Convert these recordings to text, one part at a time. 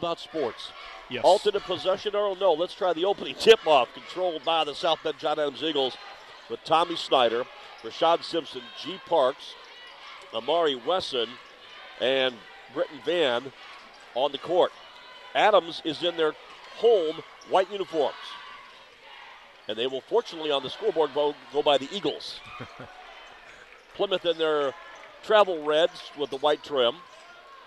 about sports. Yes. Alternate possession or no? Let's try the opening tip-off, controlled by the South Bend John Adams Eagles, with Tommy Snyder, Rashad Simpson, G. Parks, Amari Wesson, and Britton Van on the court. Adams is in their home white uniforms. And they will fortunately on the scoreboard go, go by the Eagles. Plymouth in their travel reds with the white trim.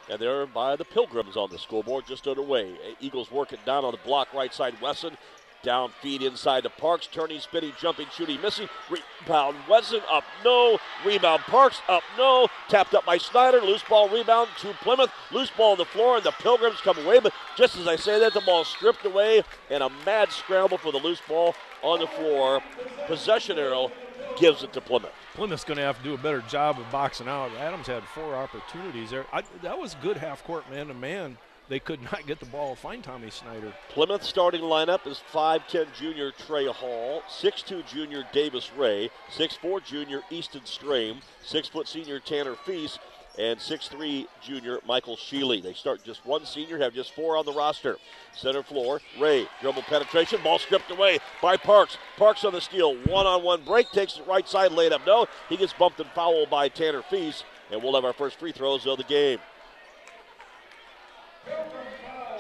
And they're by the Pilgrims on the scoreboard just underway. Eagles working down on the block right side. Wesson down feed inside to Parks. Turning, spinning, jumping, shooting, missing. Rebound Wesson up no. Rebound Parks up no. Tapped up by Snyder. Loose ball rebound to Plymouth. Loose ball on the floor and the Pilgrims come away. But just as I say that, the ball stripped away and a mad scramble for the loose ball on the floor. Possession arrow gives it to Plymouth. Plymouth's going to have to do a better job of boxing out. Adams had four opportunities there. I, that was good half court man to man. They could not get the ball. Find Tommy Snyder. Plymouth starting lineup is 5'10 junior Trey Hall, 6'2 junior Davis Ray, 6'4 junior Easton Strain, 6 foot senior Tanner Feast, and 6'3 junior Michael Sheely. They start just one senior, have just four on the roster. Center floor, Ray, dribble penetration, ball stripped away by Parks. Parks on the steal, one on one break, takes it right side, laid up. No, he gets bumped and fouled by Tanner Feast, and we'll have our first free throws of the game.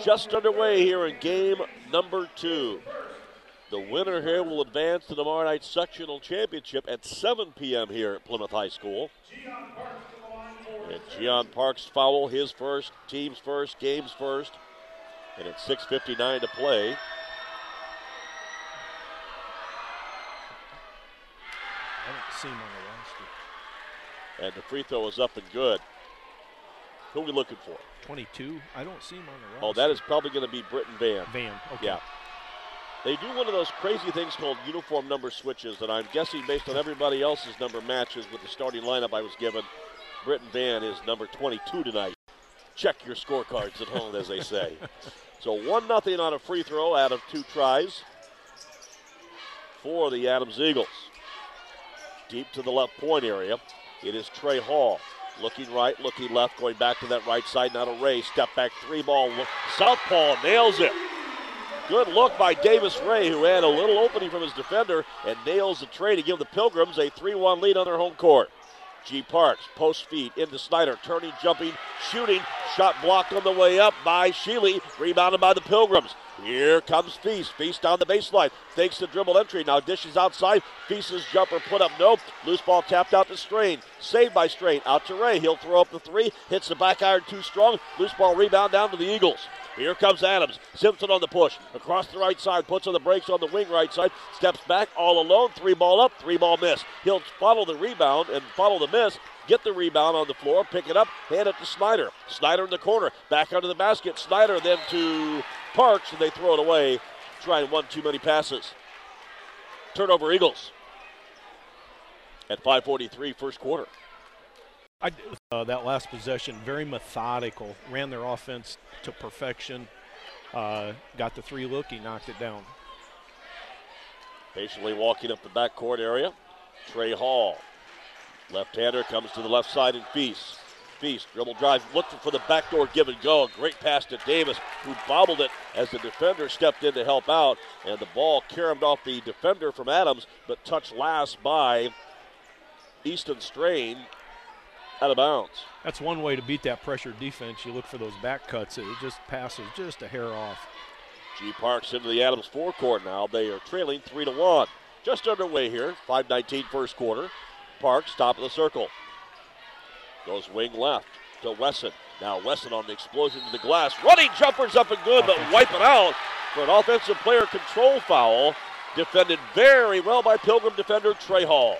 Just underway here in game number two. The winner here will advance to tomorrow night's sectional championship at 7 p.m. here at Plymouth High School. And Gian Parks foul, his first, team's first, game's first. And it's 6.59 to play. I don't see him on the roster. And the free throw is up and good. Who are we looking for? 22. I don't see him on the roster. Oh, that is probably going to be Britton Van. Van. Okay. Yeah. They do one of those crazy things called uniform number switches, and I'm guessing based on everybody else's number matches with the starting lineup I was given, Britton Van is number 22 tonight. Check your scorecards at home, as they say. So 1 nothing on a free throw out of two tries for the Adams Eagles. Deep to the left point area, it is Trey Hall. Looking right, looking left, going back to that right side. Not a race. Step back three ball. Southpaw nails it. Good look by Davis Ray, who had a little opening from his defender and nails the tray to give the Pilgrims a 3 1 lead on their home court. G Parks, post feed into Snyder, turning, jumping, shooting. Shot blocked on the way up by Sheely, rebounded by the Pilgrims. Here comes Feast. Feast down the baseline. Fakes the dribble entry. Now dishes outside. Feast's jumper put up no. Loose ball tapped out to Strain. Saved by Strain. Out to Ray. He'll throw up the three. Hits the back iron too strong. Loose ball rebound down to the Eagles. Here comes Adams. Simpson on the push. Across the right side. Puts on the brakes on the wing right side. Steps back all alone. Three ball up. Three ball miss. He'll follow the rebound and follow the miss. Get the rebound on the floor. Pick it up. Hand it to Snyder. Snyder in the corner. Back under the basket. Snyder then to Parks. And they throw it away. Trying one too many passes. Turnover Eagles. At 5:43 first quarter. I, uh, that last possession, very methodical. Ran their offense to perfection. Uh, got the three look. He knocked it down. Patiently walking up the backcourt area. Trey Hall. Left-hander comes to the left side and Feast. Feast, dribble drive, looking for the backdoor give and go. Great pass to Davis, who bobbled it as the defender stepped in to help out. And the ball caromed off the defender from Adams, but touched last by Easton Strain out of bounds. That's one way to beat that pressure defense. You look for those back cuts. It just passes just a hair off. G Parks into the Adams forecourt now. They are trailing 3 to 1. Just underway here. 5:19 first quarter. Parks top of the circle. Goes wing left to Wesson. Now Wesson on the explosion to the glass. Running jumpers up and good, but wipe it out for an offensive player control foul. Defended very well by Pilgrim defender Trey Hall.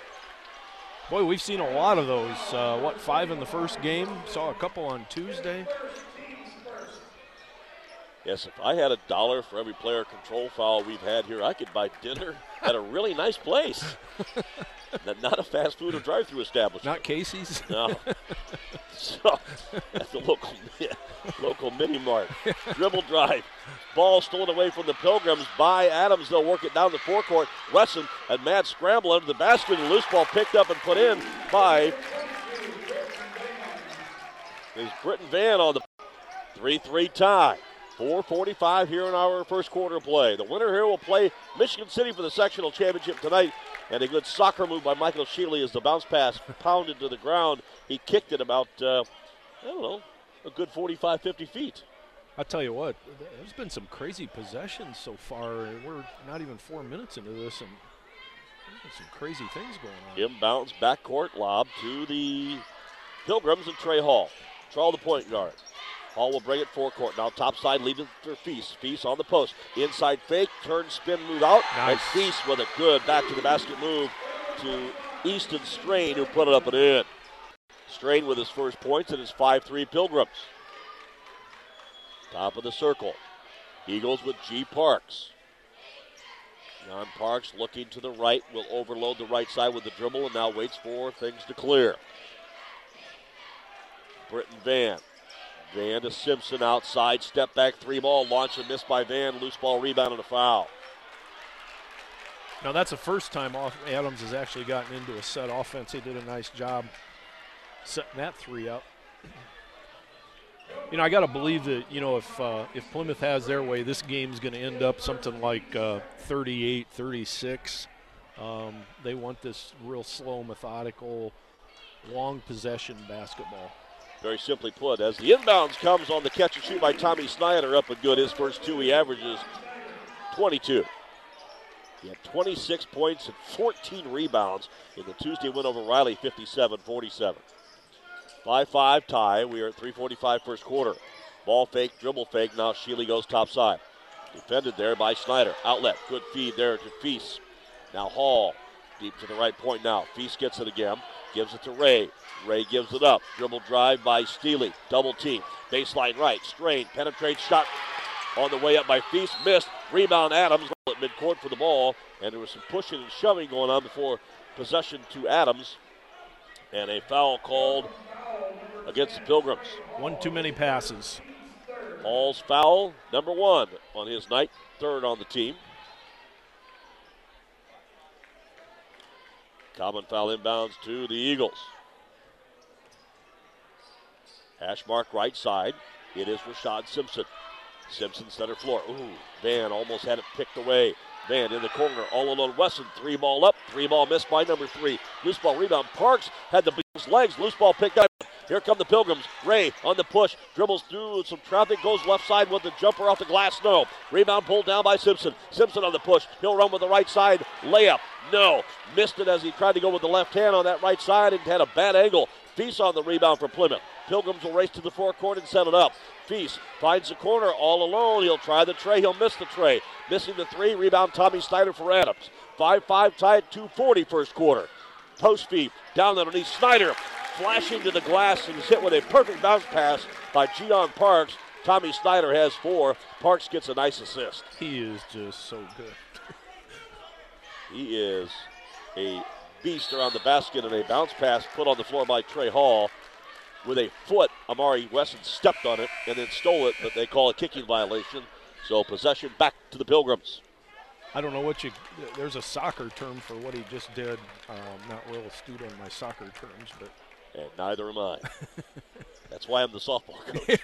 Boy, we've seen a lot of those. Uh, what, five in the first game? Saw a couple on Tuesday. Yes, if I had a dollar for every player control foul we've had here, I could buy dinner at a really nice place. Not a fast food or drive-through establishment. Not Casey's. No. so at the local local mini mart. Dribble drive. Ball stolen away from the Pilgrims by Adams. They'll work it down the forecourt. Wesson and Matt scramble under the basket. And loose ball picked up and put in by is Britton Van on the 3-3 tie. 4:45 here in our first quarter play. The winner here will play Michigan City for the sectional championship tonight. And a good soccer move by Michael Sheely as the bounce pass pounded to the ground. He kicked it about, uh, I don't know, a good 45, 50 feet. I tell you what, there's been some crazy possessions so far. We're not even four minutes into this, and some crazy things going on. Inbounds backcourt lob to the Pilgrims and Trey Hall. Trial the point guard. Hall will bring it forecourt. Now top side, leave it for Feast. Feast on the post. Inside fake, turn, spin, move out. Nice. And Feast with a good back to the basket move to Easton Strain, who put it up and in. Strain with his first points and his 5 3 Pilgrims. Top of the circle. Eagles with G Parks. John Parks looking to the right, will overload the right side with the dribble and now waits for things to clear. Britton Van Van to Simpson outside, step back, three ball, launch and miss by Van, loose ball, rebound, and a foul. Now that's the first time off Adams has actually gotten into a set offense. He did a nice job setting that three up. You know, I got to believe that you know if uh, if Plymouth has their way, this game's going to end up something like uh, 38, 36. Um, they want this real slow, methodical, long possession basketball. Very simply put, as the inbounds comes on the catch and shoot by Tommy Snyder up and good. His first two, he averages 22. He had 26 points and 14 rebounds in the Tuesday win over Riley, 57 47. 5 5 tie. We are at 345 first quarter. Ball fake, dribble fake. Now Sheely goes top side. Defended there by Snyder. Outlet. Good feed there to Feast. Now Hall. Deep to the right point now. Feast gets it again. Gives it to Ray. Ray gives it up. Dribble drive by Sheely. Double team. Baseline right. Strain. Penetrates. Shot on the way up by Feast. Missed. Rebound Adams at midcourt for the ball. And there was some pushing and shoving going on before possession to Adams. And a foul called against the Pilgrims. One too many passes. Hall's foul, number one on his night, third on the team. Common foul inbounds to the Eagles. Hash mark right side. It is Rashad Simpson. Simpson center floor. Ooh, Van almost had it picked away. Van in the corner, all alone. Wesson, three ball up, three ball missed by number three. Loose ball rebound. Parks had the legs. Loose ball picked up. Here come the Pilgrims. Ray on the push, dribbles through some traffic, goes left side with the jumper off the glass. No. Rebound pulled down by Simpson. Simpson on the push. He'll run with the right side. Layup. No. Missed it as he tried to go with the left hand on that right side and had a bad angle. Feast on the rebound for Plymouth. Pilgrims will race to the forecourt and set it up. Feast finds the corner all alone. He'll try the tray. He'll miss the tray. Missing the three. Rebound Tommy Snyder for Adams. 5 5 tied 240 first quarter. Post feed down underneath Snyder. Flashing to the glass and is hit with a perfect bounce pass by Gian Parks. Tommy Snyder has four. Parks gets a nice assist. He is just so good. he is a beast around the basket and a bounce pass put on the floor by Trey Hall. With a foot, Amari Wesson stepped on it and then stole it, but they call a kicking violation. So possession back to the Pilgrims. I don't know what you. There's a soccer term for what he just did. Um, not real astute on my soccer terms, but. And neither am I. That's why I'm the softball coach.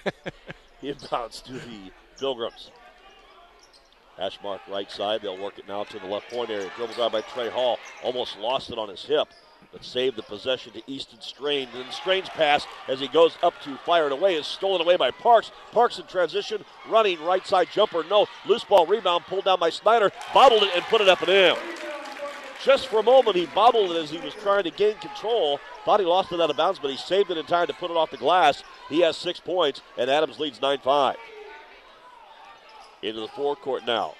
Inbounds to the Pilgrims. Hash mark right side. They'll work it now to the left point area. Dribble drive by Trey Hall. Almost lost it on his hip, but saved the possession to Easton Strain. Then Strain's pass as he goes up to fire it away is stolen away by Parks. Parks in transition, running right side jumper. No. Loose ball rebound pulled down by Snyder. Bobbled it and put it up and in. Just for a moment, he bobbled it as he was trying to gain control. Thought he lost it out of bounds, but he saved it in time to put it off the glass. He has six points, and Adams leads 9 5 into the forecourt now.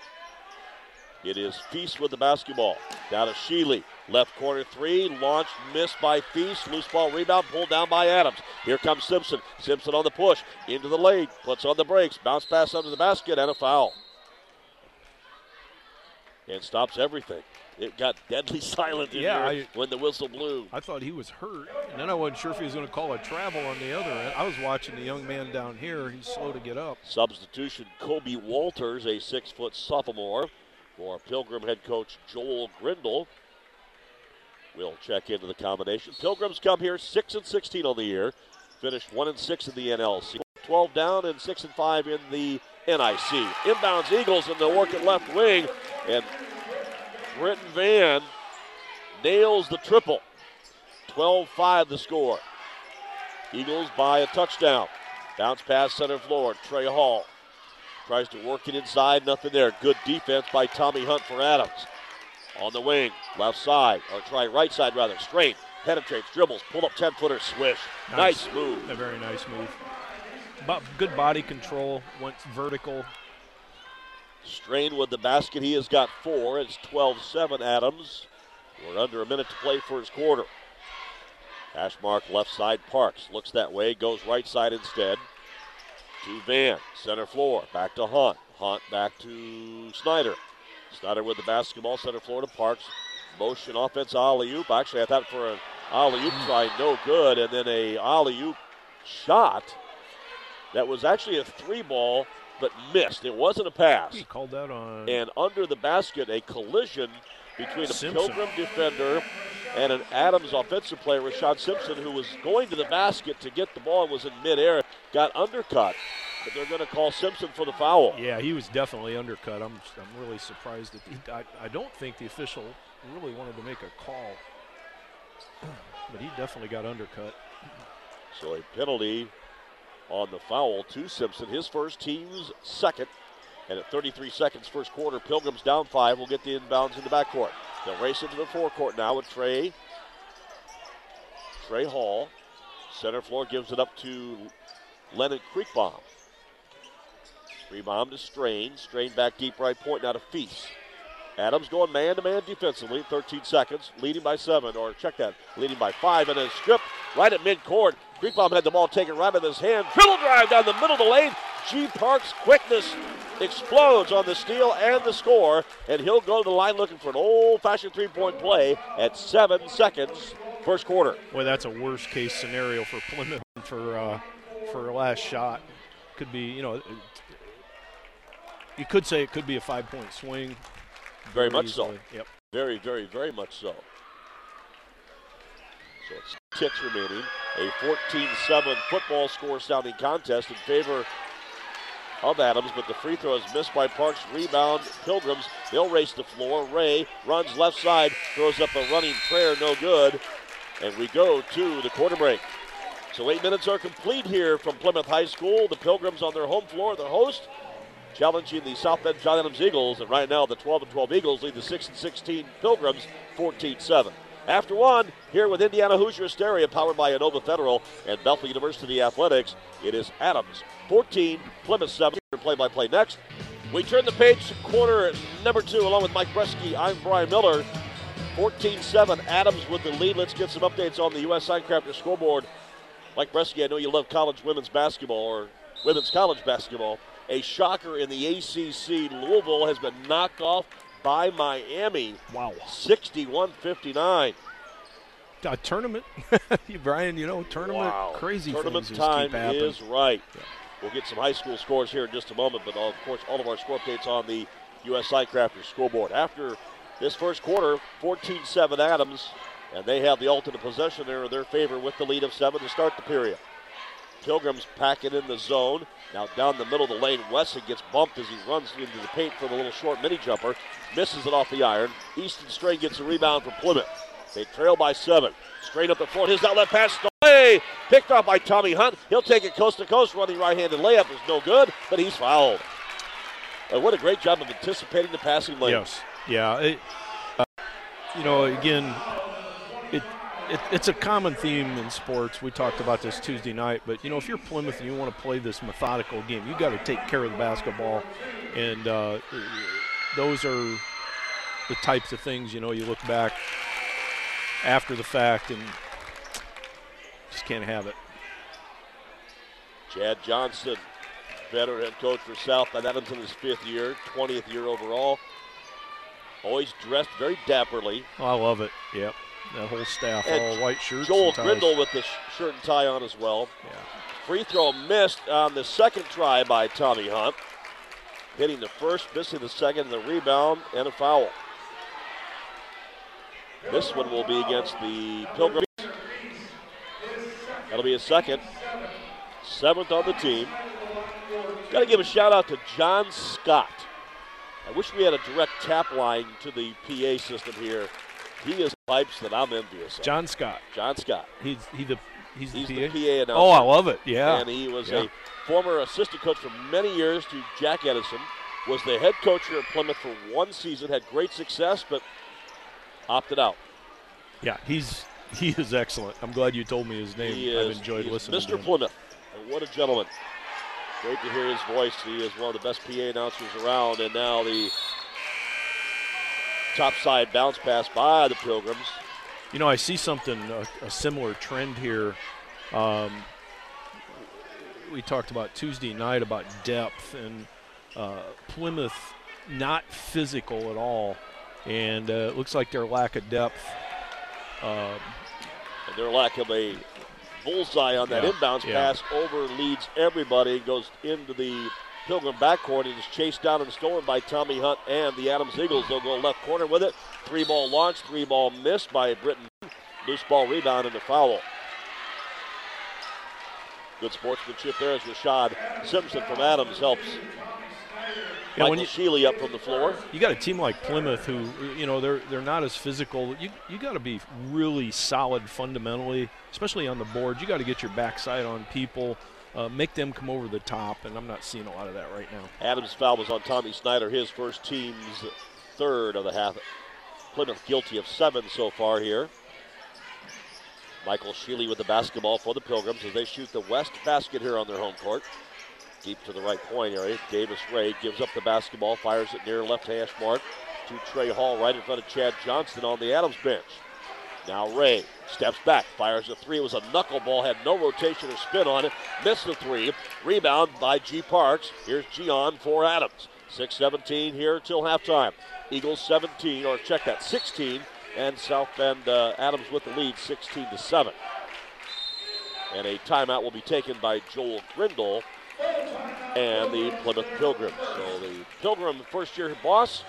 It is Feast with the basketball. Down to Sheely. Left corner three. Launched, missed by Feast. Loose ball rebound pulled down by Adams. Here comes Simpson. Simpson on the push. Into the lane. Puts on the brakes. Bounce pass under the basket and a foul. And stops everything it got deadly silent in yeah, I, when the whistle blew. I thought he was hurt, and then I wasn't sure if he was going to call a travel on the other end. I was watching the young man down here. He's slow to get up. Substitution Kobe Walters, a six foot sophomore, for Pilgrim head coach Joel Grindle. We'll check into the combination. Pilgrims come here 6 and 16 on the year, finished 1 and 6 in the NLC. 12 down and 6 and 5 in the NIC. Inbounds Eagles and they'll work at left wing. And Britton Van nails the triple. 12 5 the score. Eagles by a touchdown. Bounce pass center floor. Trey Hall tries to work it inside. Nothing there. Good defense by Tommy Hunt for Adams. On the wing, left side, or try right side rather. Straight, penetrates, dribbles, pull up 10 footer, swish. Nice, nice move. A very nice move. But good body control, went vertical. Strain with the basket. He has got four. It's 12 7 Adams. We're under a minute to play first quarter. Hash mark left side Parks. Looks that way, goes right side instead. To Van, center floor. Back to Hunt. Hunt back to Snyder. Snyder with the basketball, center floor to Parks. Motion offense alley oop. Actually, I thought for an alley oop try, no good. And then a alley oop shot that was actually a three ball but missed. It wasn't a pass. He called that on. And under the basket, a collision between a Simpson. Pilgrim defender and an Adams offensive player, Rashad Simpson, who was going to the basket to get the ball and was in midair, got undercut. But they're going to call Simpson for the foul. Yeah, he was definitely undercut. I'm, I'm really surprised that he, I, I don't think the official really wanted to make a call, but he definitely got undercut. So a penalty on the foul to Simpson, his first, team's second. And at 33 seconds, first quarter, Pilgrims down five will get the inbounds in the backcourt. They'll race into the forecourt now with Trey. Trey Hall. Center floor gives it up to Lennon Creekbaum. Rebound to Strain. Strain back deep right point now to Feast. Adams going man to man defensively. 13 seconds. Leading by seven, or check that. Leading by five, and a strip right at midcourt. Creekbaum had the ball taken right out of his hand. Dribble drive down the middle of the lane. G Park's quickness explodes on the steal and the score, and he'll go to the line looking for an old fashioned three point play at seven seconds, first quarter. Boy, that's a worst case scenario for Plymouth for, uh, for a last shot. Could be, you know, you could say it could be a five point swing. Very, very much easily. so. Yep. Very, very, very much so. Ticks remaining. A 14 7 football score sounding contest in favor of Adams, but the free throw is missed by Parks. Rebound, Pilgrims. They'll race the floor. Ray runs left side, throws up a running prayer, no good. And we go to the quarter break. So eight minutes are complete here from Plymouth High School. The Pilgrims on their home floor, the host, challenging the South Bend John Adams Eagles. And right now, the 12 and 12 Eagles lead the 6 and 16 Pilgrims 14 7. After one, here with Indiana Hoosier Hysteria, powered by Inova Federal and Bethel University Athletics, it is Adams 14, Plymouth 7. Play by play next. We turn the page to quarter number two, along with Mike Bresky. I'm Brian Miller. 14 7, Adams with the lead. Let's get some updates on the U.S. Signcrafter scoreboard. Mike Bresky, I know you love college women's basketball or women's college basketball. A shocker in the ACC. Louisville has been knocked off by Miami. Wow. 61 59. A tournament, Brian, you know, tournament wow. crazy tournament time is right. Yeah. We'll get some high school scores here in just a moment, but of course, all of our score updates on the U.S. Signcrafters scoreboard. After this first quarter, 14 7 Adams, and they have the ultimate possession there in their favor with the lead of seven to start the period. Pilgrims pack it in the zone. Now down the middle of the lane, Wesson gets bumped as he runs into the paint for the little short mini jumper. Misses it off the iron. Easton Strain gets a rebound from Plymouth. They trail by seven. Straight up the floor. His outlet pass away. Picked off by Tommy Hunt. He'll take it coast to coast. Running right-handed layup is no good, but he's fouled. And what a great job of anticipating the passing lane. Yes. Yeah. It, uh, you know, again, it, it, it's a common theme in sports. We talked about this Tuesday night, but you know, if you're Plymouth and you want to play this methodical game, you got to take care of the basketball, and uh, those are the types of things. You know, you look back after the fact and just can't have it. Chad Johnson, veteran head coach for South Bend Adams in his fifth year, 20th year overall. Always dressed very dapperly. Oh, I love it. Yep. That whole staff, and all white shirts. Joel Grindle with the sh- shirt and tie on as well. Yeah. Free throw missed on the second try by Tommy Hunt. Hitting the first, missing the second, the rebound, and a foul. This one will be against the Pilgrims. That'll be a second. Seventh on the team. Got to give a shout out to John Scott. I wish we had a direct tap line to the PA system here. He is pipes that I'm envious of. John Scott. John Scott. He's he the he's, He's the the PA. PA announcer. oh, I love it. Yeah. And he was Yeah. a former assistant coach for many years to Jack Edison. Was the head coach here at Plymouth for one season. Had great success, but opted out. yeah, he's he is excellent. I'm glad you told me his name. I've enjoyed listening to Mr. Plymouth. And what a gentleman. Great to hear his voice. He is one of the best PA announcers around. And now the top side bounce pass by the Pilgrims. You know, I see something a, a similar trend here. Um, we talked about Tuesday night about depth and uh, Plymouth not physical at all, and uh, it looks like their lack of depth. Um, their lack of a bullseye on that Yeah, inbounds yeah. pass over leads everybody, goes into the Pilgrim backcourt and is chased down and stolen by Tommy Hunt and the Adams Eagles. They'll go left corner with it. Three ball launch, three ball missed by Britton. Loose ball rebound and a foul. Good sportsmanship there as Rashad Simpson from Adams helps Yeah, when Michael you- Shealy up from the floor. you got a team like Plymouth who, you know, they're they're not as physical. You you got to be really solid fundamentally, especially on the board. You got to get your backside on people, uh, make them come over the top, and I'm not seeing a lot of that right now. Adams' foul was on Tommy Snyder, his first team's third of the half. Plymouth guilty of seven so far here. Michael Shealy with the basketball for the Pilgrims as they shoot the west basket here on their home court. Deep to the right point area. Davis Ray gives up the basketball, fires it near left hash mark to Trey Hall right in front of Chad Johnston on the Adams bench. Now Ray steps back, fires a three. It was a knuckleball, had no rotation or spin on it. Missed the three. Rebound by G Parks. Here's Gian for Adams. 6-17 here till halftime. Eagles 17, or check that, 16, and South Bend uh, Adams with the lead, 16 to 7. And a timeout will be taken by Joel Grindle and the Plymouth Pilgrims. So the Pilgrim first-year boss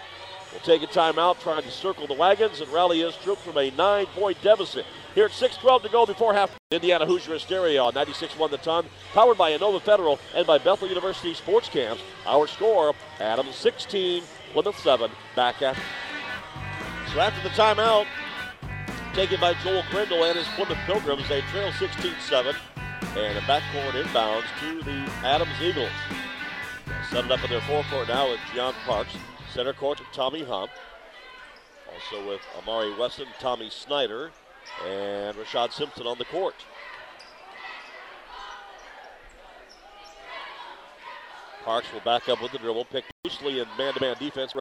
will take a timeout, trying to circle the wagons and rally his troops from a nine-point deficit. Here at 6:12 to go before half. Indiana Hoosier Hysteria on 96.1 The Ton, powered by Inova Federal and by Bethel University Sports Camps. Our score: Adams 16, Plymouth 7. Back after. So after the timeout, taken by Joel Grindle and his Plymouth Pilgrims, they trail 16-7, and a backcourt inbounds to the Adams Eagles. Set it up in their forecourt now with John Parks. Center court Tommy Hunt. Also with Amari Wesson, Tommy Snyder, and Rashad Simpson on the court. Parks will back up with the dribble, pick loosely in man-to-man defense.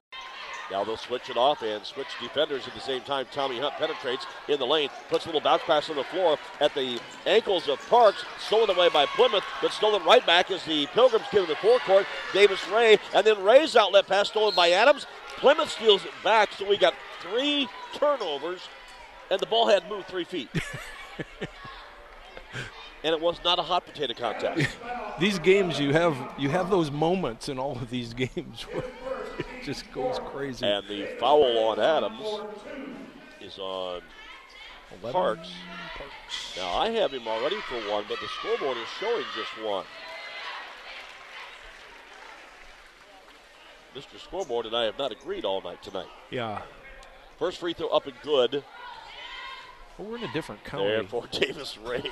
Now they'll switch it off and switch defenders at the same time. Tommy Hunt penetrates in the lane, puts a little bounce pass on the floor at the ankles of Parks, stolen away by Plymouth, but stolen right back as the Pilgrims get in the forecourt. Davis Ray, and then Ray's outlet pass stolen by Adams. Plymouth steals it back, so we got three turnovers, and the ball had moved three feet. and it was not a hot potato contest. These games, you have you have those moments in all of these games just goes crazy. And the foul on Adams is on Parks. Parks. Now I have him already for one, but the scoreboard is showing just one. Mr. Scoreboard and I have not agreed all night tonight. Yeah. First free throw up and good. Well, we're in a different county. There for Davis Ray.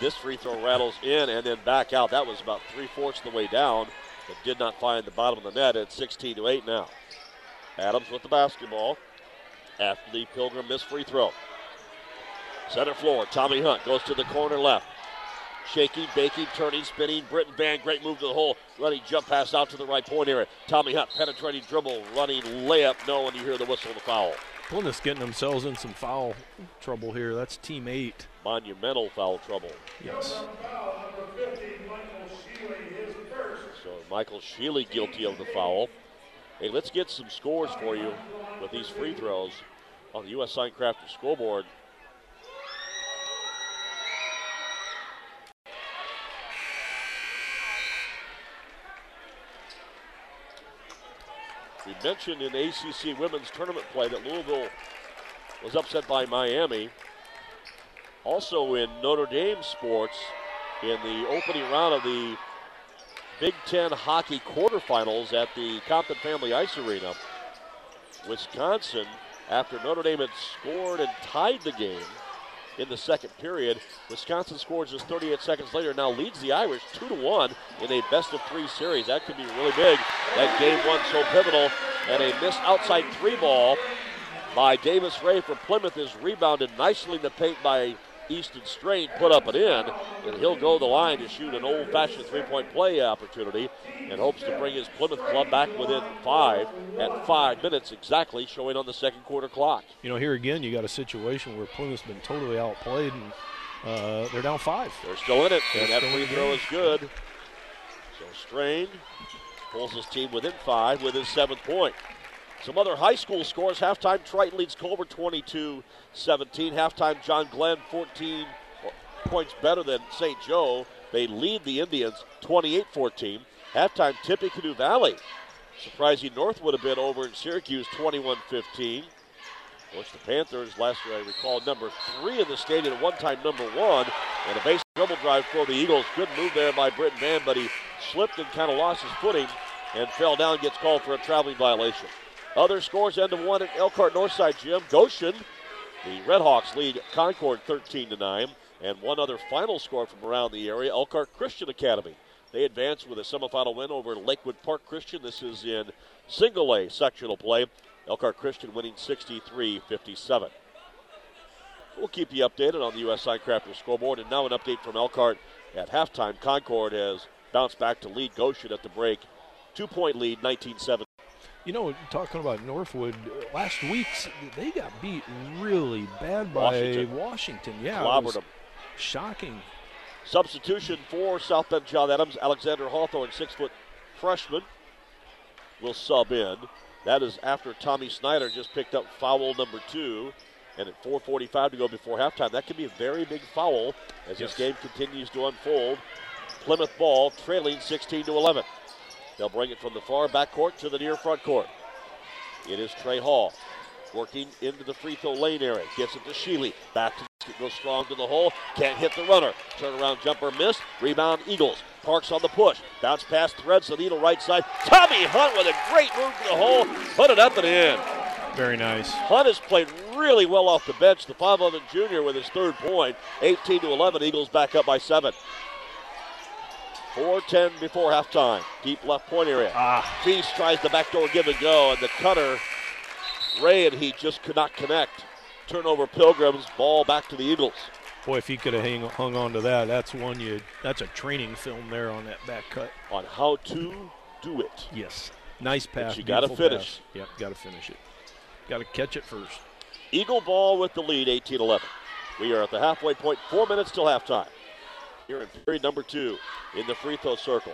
this free throw rattles in and then back out. That was about three fourths of the way down, but did not find the bottom of the net. It's 16 to 8 now. Adams with the basketball after the Pilgrim missed free throw. Center floor, Tommy Hunt goes to the corner left. Shaking, baking, turning, spinning. Britton Van, great move to the hole. Running jump pass out to the right point area. Tommy Hunt penetrating dribble, running layup. No, and you hear the whistle of the foul. Plymouth's getting themselves in some foul trouble here. That's team eight. Monumental foul trouble. Yes. Michael Shealy guilty of the foul. Hey, let's get some scores for you with these free throws on the U.S. Signcrafter scoreboard. We mentioned in ACC women's tournament play that Louisville was upset by Miami. Also in Notre Dame sports, in the opening round of the Big Ten hockey quarterfinals at the Compton Family Ice Arena. Wisconsin, after Notre Dame had scored and tied the game in the second period, Wisconsin scores just 38 seconds later. And now leads the Irish two to one in a best of three series. That could be really big. That game one so pivotal, and a missed outside three ball by Davis Ray for Plymouth is rebounded nicely in the paint by Easton Strain put up and in, and he'll go the line to shoot an old-fashioned three-point play opportunity, and hopes to bring his Plymouth club back within five at five minutes exactly, showing on the second quarter clock. You know, here again, you got a situation where Plymouth's been totally outplayed, and uh, they're down five. They're still in it, They're and that free throw is good. So Strain pulls his team within five with his seventh point. Some other high school scores. Halftime, Triton leads Culver 22 17. Halftime, John Glenn 14 points better than St. Joe. They lead the Indians 28 14. Halftime, Tippecanoe Valley. Surprising North would have been over in Syracuse 21 15. Of course, the Panthers, last year I recall, number three in the state at one time number one. And a base double drive for the Eagles. Good move there by Britton Van, but he slipped and kind of lost his footing and fell down, gets called for a traveling violation. Other scores end of one at Elkhart Northside Gym. Goshen, the Redhawks lead Concord 13 to 9. And one other final score from around the area, Elkhart Christian Academy. They advance with a semifinal win over Lakewood Park Christian. This is in single A sectional play. Elkhart Christian winning 63 57. We'll keep you updated on the U.S. Signcrafters scoreboard. And now an update from Elkhart at halftime. Concord has bounced back to lead Goshen at the break. Two point lead, 19 7. You know, talking about Northwood, uh, last week they got beat really bad by Washington. Washington. Yeah, Clobbered them. shocking. Substitution for South Bend John Adams, Alexander Hawthorne, six foot freshman, will sub in. That is after Tommy Snyder just picked up foul number two. And at 4.45 to go before halftime, that could be a very big foul as this game continues to unfold. Plymouth ball trailing 16 to 11. They'll bring it from the far back court to the near front court. It is Trey Hall working into the free throw lane area. Gets it to Sheely. Back to it goes strong to the hole. Can't hit the runner. Turnaround jumper missed. Rebound Eagles. Parks on the push. Bounce pass threads the needle right side. Tommy Hunt with a great move to the hole. Put it up and in. Very nice. Hunt has played really well off the bench. The 5'11 junior with his third point. 18 to 11. Eagles back up by seven. 4:10 before halftime. Deep left point area. Ah, Feast tries the backdoor give and go, and the cutter, Ray and he just could not connect. Turnover Pilgrims, ball back to the Eagles. boy, if he could have hung on to that, that's one you. That's a training film there on that back cut. On how to do it. Yes, nice pass. you gotta finish. pass. Yep, got to finish it. Got to catch it first. Eagle ball with the lead, 18 11. We are at the halfway point, four minutes till halftime. Here in period number two in the free throw circle.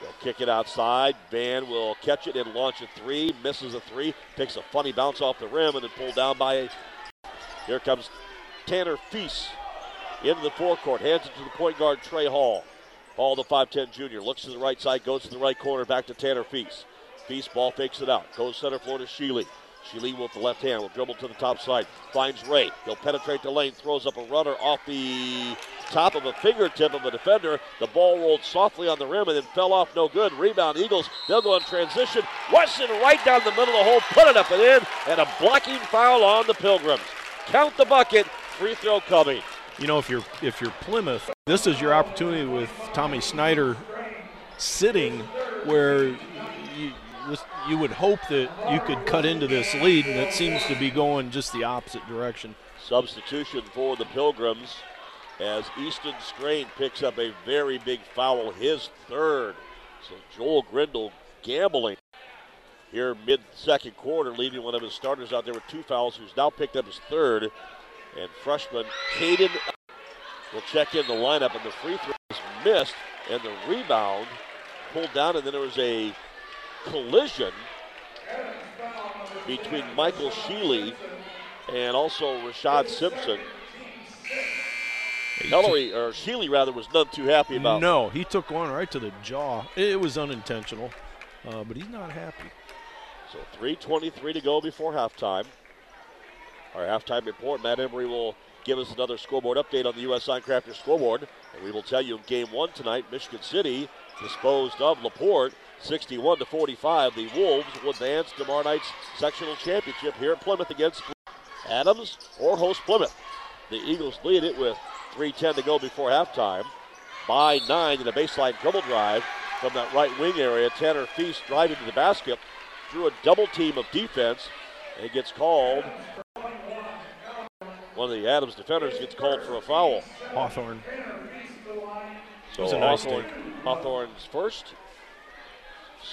They'll kick it outside. Van will catch it and launch a three. Misses a three. Takes a funny bounce off the rim and then pulled down by. Here comes Tanner Feast into the forecourt. Hands it to the point guard Trey Hall. Hall, the 5'10 junior, looks to the right side, goes to the right corner, back to Tanner Feast. Feast ball fakes it out. Goes center floor to Sheely. Sheely with the left hand will dribble to the top side. Finds Ray. He'll penetrate the lane. Throws up a runner off the top of a fingertip of a defender. The ball rolled softly on the rim and then fell off. No good. Rebound Eagles. They'll go in transition. Wesson right down the middle of the hole. Put it up and in. And a blocking foul on the Pilgrims. Count the bucket. Free throw coming. You know, if you're if you're Plymouth, this is your opportunity with Tommy Snyder sitting where you would hope that you could cut into this lead, and it seems to be going just the opposite direction. Substitution for the Pilgrims as Easton Strain picks up a very big foul, his third. So Joel Grindle gambling here mid second quarter, leaving one of his starters out there with two fouls, who's now picked up his third. And freshman Caden will check in the lineup, and the free throw is missed, and the rebound pulled down, and then there was a collision between Michael Sheely and also Rashad Simpson. Hillary, or Sheely rather, was none too happy about. No, he took one right to the jaw. It was unintentional, uh, but he's not happy. So 3.23 to go before halftime. Our halftime report, Matt Emery will give us another scoreboard update on the U.S. Signcrafters scoreboard. And we will tell you in game one tonight, Michigan City disposed of Laporte 61 to 45. The Wolves will advance tomorrow night's sectional championship here at Plymouth against Adams or host Plymouth. The Eagles lead it with 3.10 to go before halftime. By nine in a baseline dribble drive from that right wing area. Tanner Feast driving to the basket through a double team of defense. And gets called. One of the Adams defenders gets called for a foul. Hawthorne. So a nice Hawthorne, Hawthorne's first.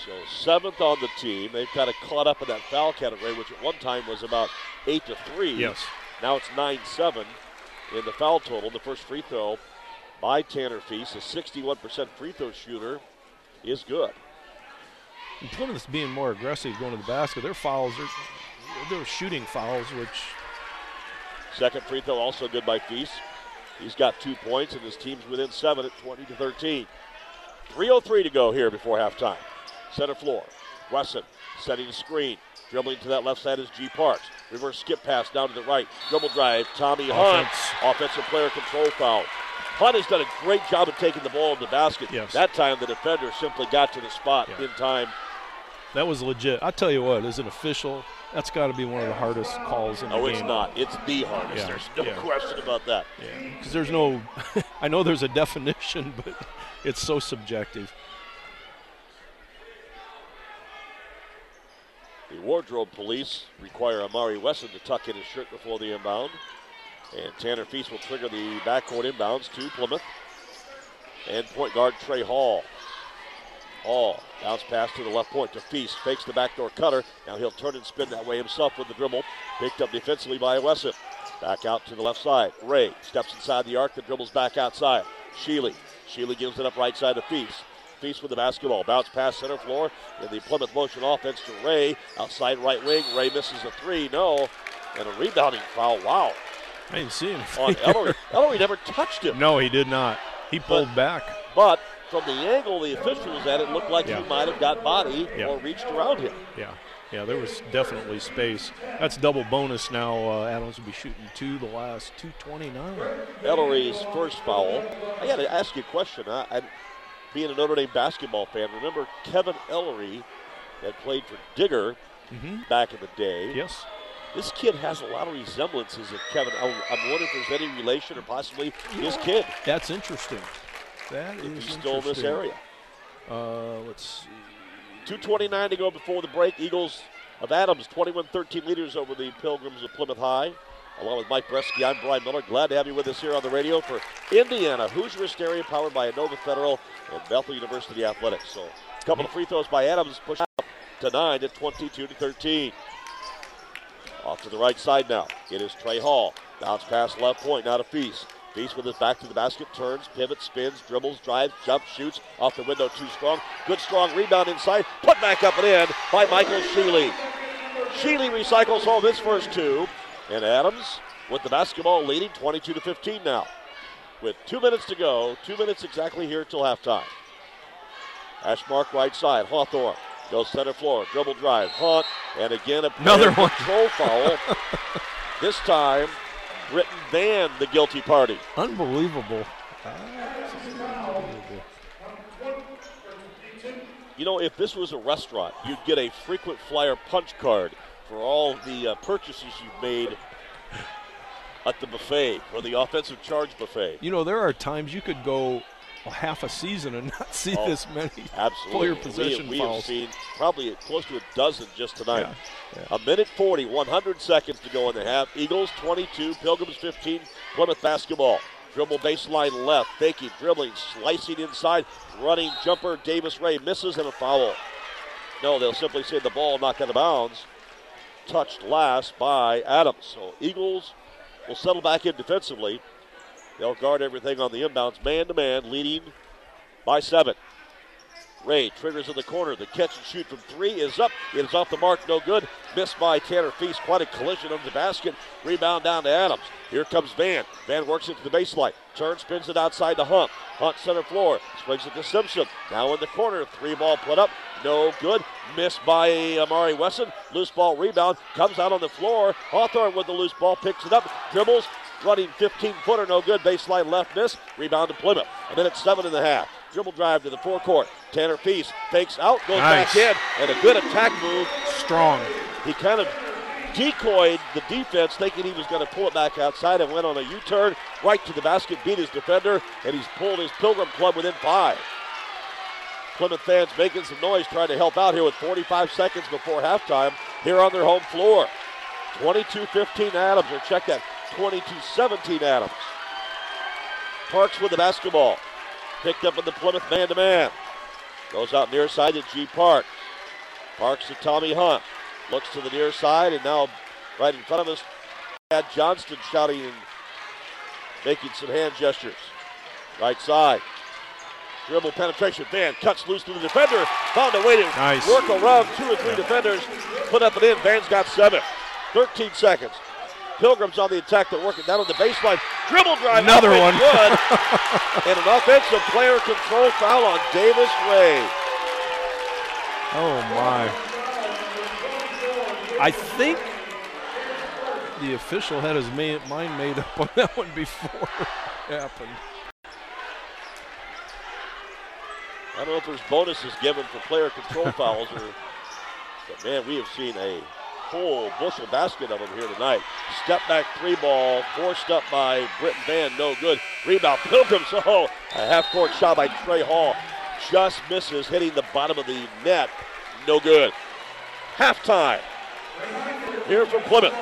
So seventh on the team. They've kind of caught up in that foul category, which at one time was about eight to three. Yes. Now it's nine seven in the foul total. The first free throw by Tanner Feast, a 61% free throw shooter, is good. And Plymouth's being more aggressive going to the basket. Their fouls, they're, they're shooting fouls, which Second free throw also good by Feast. He's got two points, and his team's within seven at 20 to 13. 3.03 to go here before halftime. Center floor. Wesson setting a screen. Dribbling to that left side is G. Parks. Reverse skip pass down to the right. Dribble drive. Tommy Hunt. Offense. Offensive player control foul. Hunt has done a great job of taking the ball in the basket. Yes. That time the defender simply got to the spot Yeah. in time. that was legit. I tell you what, as an official, that's got to be one of the hardest calls in the Oh, game. it's not. It's the hardest. Yeah. There's no Yeah. question about that. Yeah, Because there's no, I know there's a definition, but it's so subjective. The wardrobe police require Amari Wesson to tuck in his shirt before the inbound. And Tanner Feast will trigger the backcourt inbounds to Plymouth. And point guard Trey Hall. Hall bounce pass to the left point to Feast. Fakes the backdoor cutter. Now he'll turn and spin that way himself with the dribble. Picked up defensively by Wesson. Back out to the left side. Ray steps inside the arc, then dribbles back outside. Sheely. Sheely gives it up right side to Feast. Feast with the basketball. Bounce pass center floor in the Plymouth motion offense to Ray. Outside right wing. Ray misses a three. No. And a rebounding foul. Wow. I didn't see anything. On Ellery. Ellery never touched him. no, he did not. He pulled back. But from the angle the official was at, it looked like Yeah. he might have got body Yeah. or reached around him. Yeah, yeah, there was definitely space. That's double bonus now. Uh, Adams will be shooting two the last 229. Ellery's first foul. I got to ask you a question. I, I, being a Notre Dame basketball fan, remember Kevin Ellery that played for Digger Mm-hmm. back in the day. Yes. This kid has a lot of resemblances of Kevin. I'm, I'm wondering if there's any relation or possibly his kid That's interesting. That if is he's still in this area. Uh, let's see. 2.29 to go before the break. Eagles of Adams, 21 13 leaders over the Pilgrims of Plymouth High. Along with Mike Bresky, I'm Brian Miller. Glad to have you with us here on the radio for Indiana Hoosier Hysteria, powered by Inova Federal and Bethel University Athletics. So, a couple of free throws by Adams, push up to 9 at 22 to 13. Off to the right side now. It is Trey Hall. Bounce pass left point, now to Feast. Feast with his back to the basket, turns, pivots, spins, dribbles, drives, jumps, shoots. Off the window, too strong. Good strong rebound inside. Put back up and in by Michael Sheely. Sheely recycles home his first two. And Adams with the basketball leading 22 to 15 now. With two minutes to go, two minutes exactly here till halftime. Hash mark right side, Hawthorne goes center floor, dribble drive, Hunt, and again a Another one. control foul. this time, Britton Van, the guilty party. Unbelievable. You know, if this was a restaurant, you'd get a frequent flyer punch card for all the uh, purchases you've made at the buffet or the offensive charge buffet. You know, there are times you could go a half a season and not see Oh, this many Absolutely. player We- possession we, have fouls. seen probably close to a dozen just tonight. Yeah, A minute 40, 100 seconds to go in the half. Eagles 22, Pilgrims 15, Plymouth basketball. Dribble baseline left, faking, dribbling, slicing inside, running jumper. Davis Ray misses and a foul. No, they'll simply say the ball knocked out of bounds. Touched last by Adams. So Eagles will settle back in defensively. They'll guard everything on the inbounds, man to man, leading by seven. Ray triggers in the corner. The catch and shoot from three is up. It is off the mark, no good. Missed by Tanner Feast. Quite a collision of the basket. Rebound down to Adams. Here comes Van. Van works it to the baseline. Turns, spins it outside to Hunt. Hunt center floor. Swings it to Simpson. Now in the corner. Three ball put up. No good. Missed by Amari Wesson. Loose ball rebound. Comes out on the floor. Hawthorne with the loose ball. Picks it up. Dribbles. Running 15 footer. No good. Baseline left miss. Rebound to Plymouth. A minute seven and a half. Dribble drive to the forecourt. Tanner Feast fakes out, goes Nice. back in, and a good attack move. Strong. He kind of decoyed the defense, thinking he was going to pull it back outside, and went on a U-turn right to the basket, beat his defender, and he's pulled his Pilgrim club within five. Plymouth fans making some noise, trying to help out here with 45 seconds before halftime here on their home floor. 22-15 Adams, or check that, 22-17 Adams. Parks with the basketball. Picked up in the Plymouth man-to-man. Goes out near side to G. Park. Parks to Tommy Hunt. Looks to the near side, and now right in front of us, Chad Johnston shouting and making some hand gestures. Right side. Dribble penetration. Van cuts loose to the defender. Found a way to Nice. work around two or three defenders. Put up and in. Van's got seven. 13 seconds. Pilgrims on the attack. They're working down on the baseline. Dribble drive. Another one. Good. and an offensive player control foul on Davis Ray. Oh my. I think the official had his mind made up on that one before it happened. I don't know if there's bonuses given for player control fouls or, but man, we have seen a whole bushel basket of them here tonight. Step back three ball, forced up by Britton Van, no good. Rebound, Pilgrims, oh, a half court shot by Trey Hall. Just misses, hitting the bottom of the net, no good. Halftime here from Plymouth.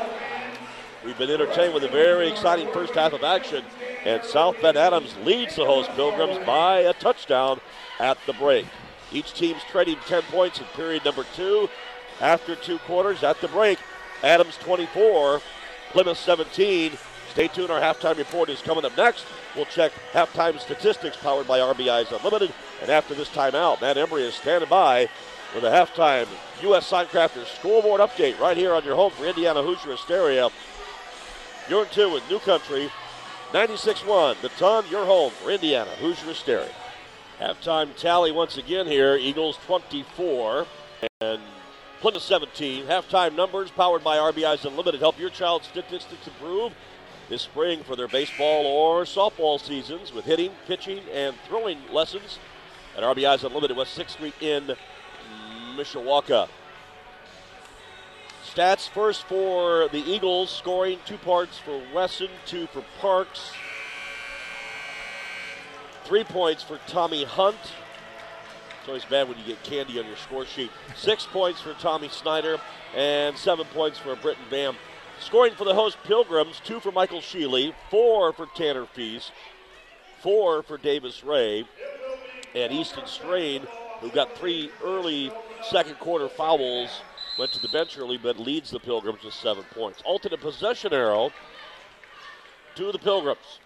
We've been entertained with a very exciting first half of action, and South Bend Adams leads the host Pilgrims by a touchdown at the break. Each team's trading 10 points in period number two. After two quarters at the break, Adams 24, Plymouth 17. Stay tuned, our halftime report is coming up next. We'll check halftime statistics powered by RBI's Unlimited. And after this timeout, Matt Embry is standing by with a halftime U.S. Signcrafters scoreboard update right here on your home for Indiana Hoosier Hysteria. You're in two with New Country, 96-1. The Ton, your home for Indiana Hoosier Hysteria. Halftime tally once again here. Eagles 24 and Plymouth 17. Halftime numbers powered by RBI's Unlimited. Help your child's statistics improve this spring for their baseball or softball seasons with hitting, pitching, and throwing lessons at RBI's Unlimited West 6th Street in Mishawaka. Stats first for the Eagles, scoring two parts for Wesson, two for Parks, three points for Tommy Hunt. It's always bad when you get candy on your score sheet. Six points for Tommy Snyder, and seven points for Britton Van. Scoring for the host Pilgrims, two for Michael Sheely, four for Tanner Feast, four for Davis Ray, and Easton Strain, who got three early second quarter fouls, went to the bench early, but leads the Pilgrims with seven points. Alternate possession arrow to the Pilgrims.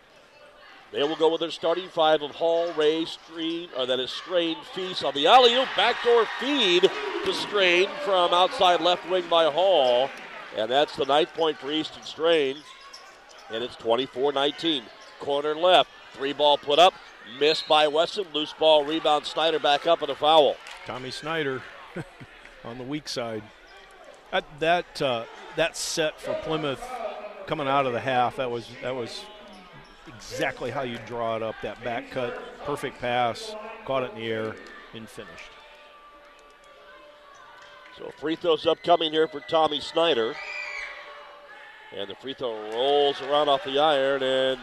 They will go with their starting five of Hall, Ray, Strain, or that is Strain, Feast on the alley oop backdoor feed to Strain from outside left wing by Hall, and that's the ninth point for Easton Strain, and it's 24-19. Corner left, three ball put up, missed by Wesson, loose ball rebound. Snyder back up and a foul. Tommy Snyder on the weak side. That that uh, that set for Plymouth coming out of the half that was that was exactly how you draw it up. That back cut, perfect pass, caught it in the air, and finished. So free throws upcoming here for Tommy Snyder. And the free throw rolls around off the iron and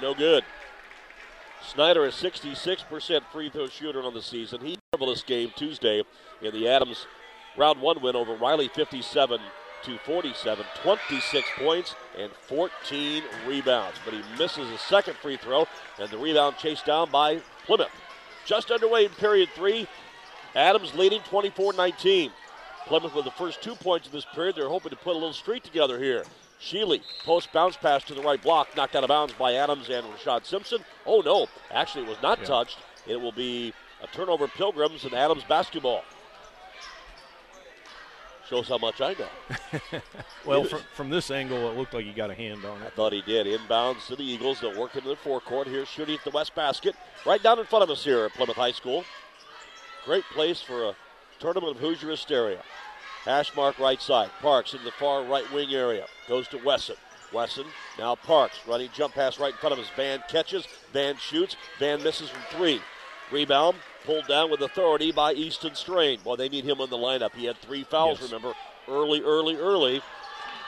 no good. Snyder is 66% free throw shooter on the season. He marvelous game Tuesday in the Adams round one win over Riley 57 to 47, 26 points and 14 rebounds. But he misses a second free throw, and the rebound chased down by Plymouth. Just underway in period three. Adams leading 24 19. Plymouth with the first two points of this period. They're hoping to put a little streak together here. Sheely, post bounce pass to the right block, knocked out of bounds by Adams and Rashad Simpson. Oh no, actually it was not Yeah. touched. It will be a turnover Pilgrims and Adams basketball. Shows how much I know. Well, from, from this angle, it looked like he got a hand on it. I thought he did. Inbounds to the Eagles. They'll work into the forecourt here, shooting at the west basket. Right down in front of us here at Plymouth High School. Great place for a tournament of Hoosier hysteria. Hash mark right side. Parks in the far right wing area. Goes to Wesson. Wesson, now Parks, running jump pass right in front of us. Van catches, Van shoots, Van misses from three. Rebound pulled down with authority by Easton Strain. Boy, they need him on the lineup. He had three fouls, Yes. remember, early, early, early.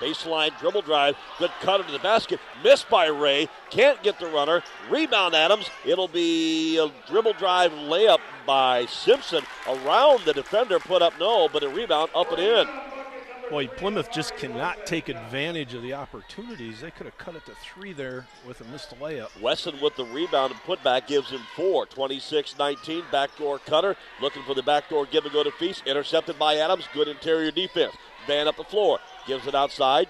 Baseline dribble drive, good cut into the basket, missed by Ray, can't get the runner. Rebound Adams. It'll be a dribble drive layup by Simpson around the defender, put up no, but a rebound up and in. Boy, Plymouth just cannot take advantage of the opportunities. They could have cut it to three there with a missed layup. Wesson with the rebound and putback gives him four. 26 19. Backdoor cutter. Looking for the backdoor give and go to Feast. Intercepted by Adams. Good interior defense. Van up the floor. Gives it outside.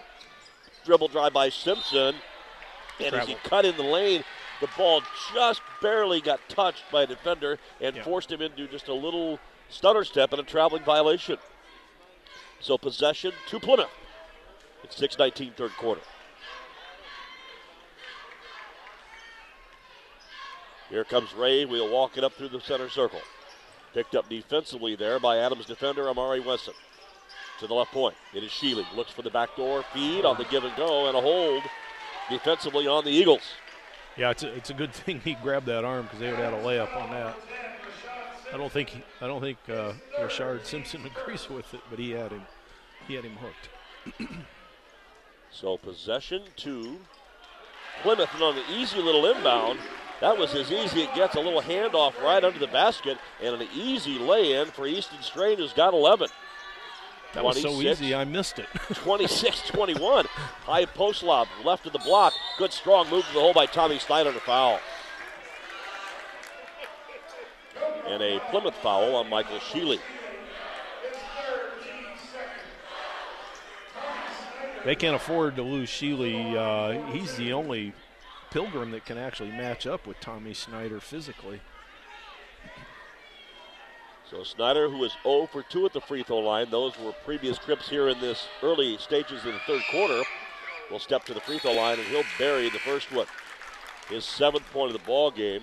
Dribble drive by Simpson. And as he cut in the lane, the ball just barely got touched by a defender and Yeah. forced him into just a little stutter step and a traveling violation. So possession to Plymouth. It's 6 19 third quarter. Here comes Ray. We'll walk it up through the center circle. Picked up defensively there by Adams defender Amari Wesson. To the left point. It is Sheely. Looks for the backdoor feed on the give and go and a hold defensively on the Eagles. Yeah, it's a, it's a good thing he grabbed that arm because they would have had a layup on that. I don't think he, I don't think uh, Richard Simpson agrees with it, but he had him he had him hooked. So possession to Plymouth and on an easy little inbound. That was as easy it gets. A little handoff right under the basket and an easy lay in for Easton Strain, who's got 11. That was so easy, I missed it. 26 21. High post lob, left of the block. Good strong move to the hole by Tommy Snyder to foul. And a Plymouth foul on Michael Sheely. they can't afford to lose Sheely. Uh, he's the only Pilgrim that can actually match up with Tommy Snyder physically. So Snyder, who is 0 for 2 at the free throw line, those were previous trips here in this early stages of the third quarter, will step to the free throw line and he'll bury the first one. His seventh point of the ball game.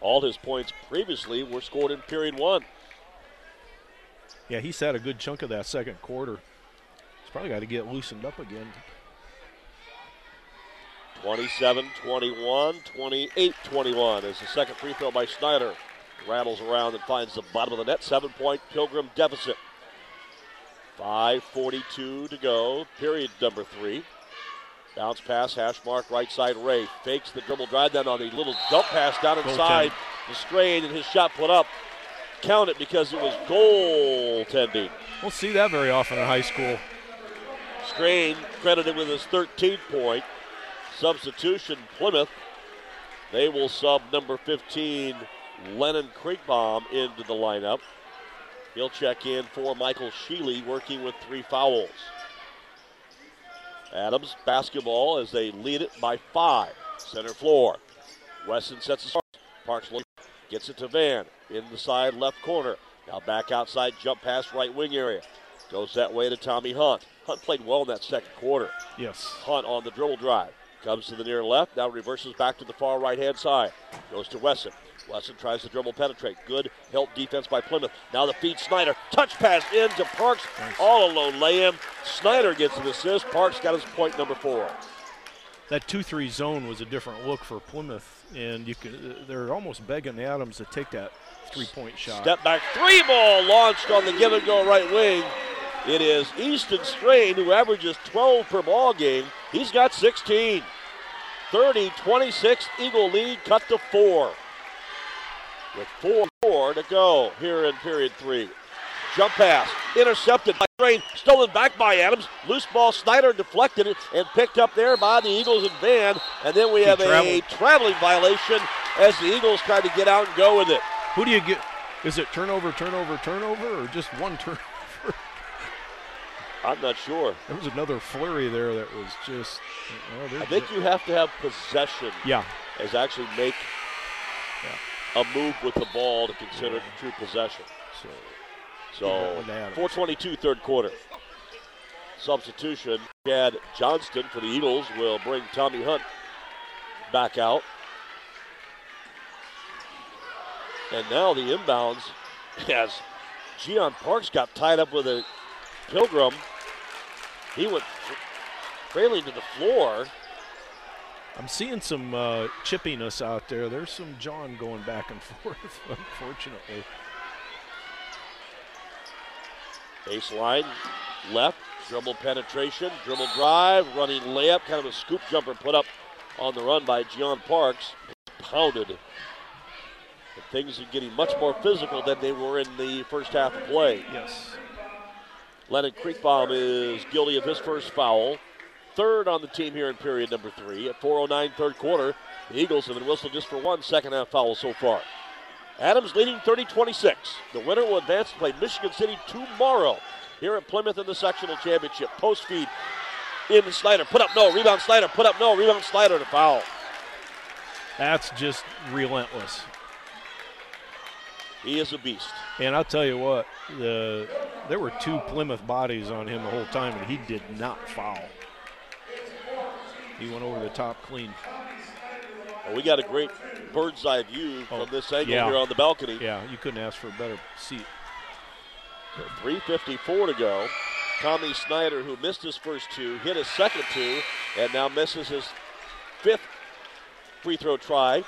All his points previously were scored in period one. Yeah, he's had a good chunk of that second quarter. He's probably got to get loosened up again. 27 21, 28 21 as the second free throw by Snyder rattles around and finds the bottom of the net. Seven point Pilgrim deficit. 5.42 to go, period number three. Bounce pass, hash mark, right side Ray. Fakes the dribble drive, then on a little dump pass down inside. The strain and his shot put up. Count it because it was goaltending. We'll see that very often in high school. Strain credited with his 13th point. Substitution, Plymouth. They will sub number 15, Lennon Creekbaum, into the lineup. He'll check in for Michael Sheely, working with three fouls. Adams basketball as they lead it by five. Center floor. Wesson sets the start. Parks gets it to Van in the side left corner. Now back outside, jump pass right wing area. Goes that way to Tommy Hunt. Hunt played well in that second quarter. Yes. Hunt on the dribble drive. Comes to the near left. Now reverses back to the far right hand side. Goes to Wesson. Wesson tries to dribble penetrate. Good help defense by Plymouth. Now the feed Snyder. Touch pass into Parks. Nice. All alone lay in. Snyder gets an assist. Parks got his point number four. That two-three zone was a different look for Plymouth, and you could they're almost begging the Adams to take that three-point shot. Step back three ball launched on the give and go right wing. It is Easton Strain who averages 12 per ball game. He's got 16. 30 26 Eagle lead cut to four. With four more to go here in period three. Jump pass intercepted by Strain, stolen back by Adams. Loose ball, Snyder deflected it and picked up there by the Eagles and Van. And then we have a traveling violation as the Eagles try to get out and go with it. Who do you get? Is it turnover, turnover, turnover, or just one turnover? I'm not sure. There was another flurry there that was just. I think ju- you have to have possession Yeah, as actually make a move with the ball to consider it true possession. so So that one to Adams. 422 third quarter. Substitution. Chad Johnston for the Eagles will bring Tommy Hunt back out. And now the inbounds as Gian Parks got tied up with a Pilgrim. He went trailing to the floor. I'm seeing some uh, chippiness out there. There's some John going back and forth, unfortunately. Baseline, left, dribble penetration, dribble drive, running layup, kind of a scoop jumper put up on the run by Gian Parks. Pounded. Things are getting much more physical than they were in the first half of play. Yes. Lennon Kriegbaum is guilty of his first foul. Third on the team here in period number three. At 4.09 third quarter, the Eagles have been whistled just for one second half foul so far. Adams leading 30-26. The winner will advance to play Michigan City tomorrow here at Plymouth in the sectional championship. Post feed in Snyder. Put up no. Rebound Snyder. Put up no. Rebound Snyder to foul. That's just relentless. He is a beast. And I'll tell you what, the there were two Plymouth bodies on him the whole time, and he did not foul. He went over the top clean. Well, we got a great bird's eye view Oh, from this angle yeah. here on the balcony. Yeah, you couldn't ask for a better seat. 3.54 to go. Tommy Snyder, who missed his first two, hit his second two, and now misses his fifth free throw try.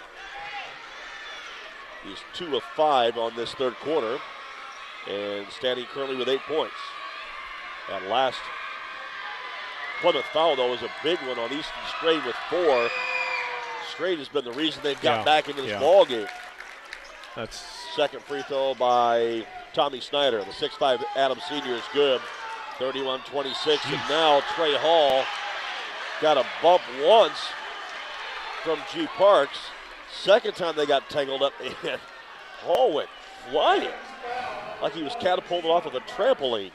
He's two of five on this third quarter, and standing currently with eight points. That last Plymouth foul, though, is a big one on Easton Strain with four. Strain has been the reason they've got Yeah, back into this yeah. ball game. That's Second free throw by Tommy Snyder. The 6'5 Adam Senior is good. 31 26. And now Trey Hall got a bump once from G Parks. Second time they got tangled up, and Hall went flying like he was catapulted off of a trampoline.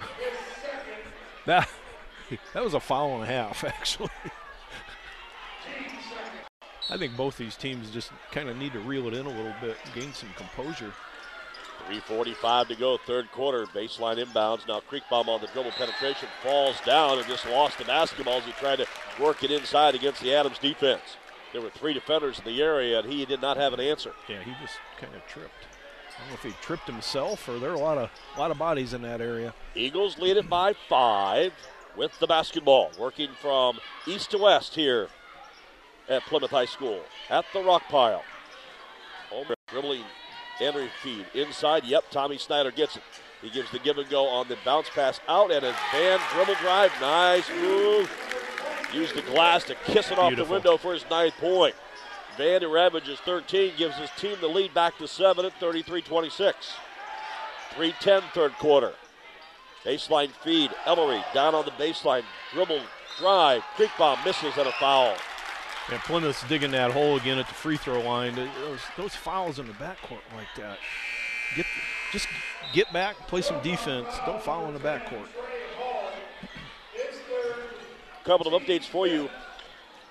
that. Was a foul and a half, actually. I think both these teams just kind of need to reel it in a little bit, gain some composure. 3.45 to go, third quarter. Baseline inbounds. Now Creekbaum on the dribble penetration falls down and just lost the basketball as he tried to work it inside against the Adams defense. There were three defenders in the area, and he did not have an answer. Yeah, he just kind of tripped. I don't know if he tripped himself or there are a lot of a lot of bodies in that area. Eagles lead it by five with the basketball. Working from east to west here at Plymouth High School at the rock pile. Homer dribbling entry feed inside. Yep, Tommy Snyder gets it. He gives the give and go on the bounce pass out and a Van dribble drive. Nice move. Used the glass to kiss it off the window for his ninth point. Van, who averages 13, gives his team the lead back to seven at 33 26. 3-10 third quarter. Baseline feed. Ellery down on the baseline. Dribble, drive. Creekbaum misses and a foul. And Plymouth's digging that hole again at the free throw line. Those, those fouls in the backcourt like that. Get just get back, play some defense. Don't foul in the backcourt. A couple of updates for you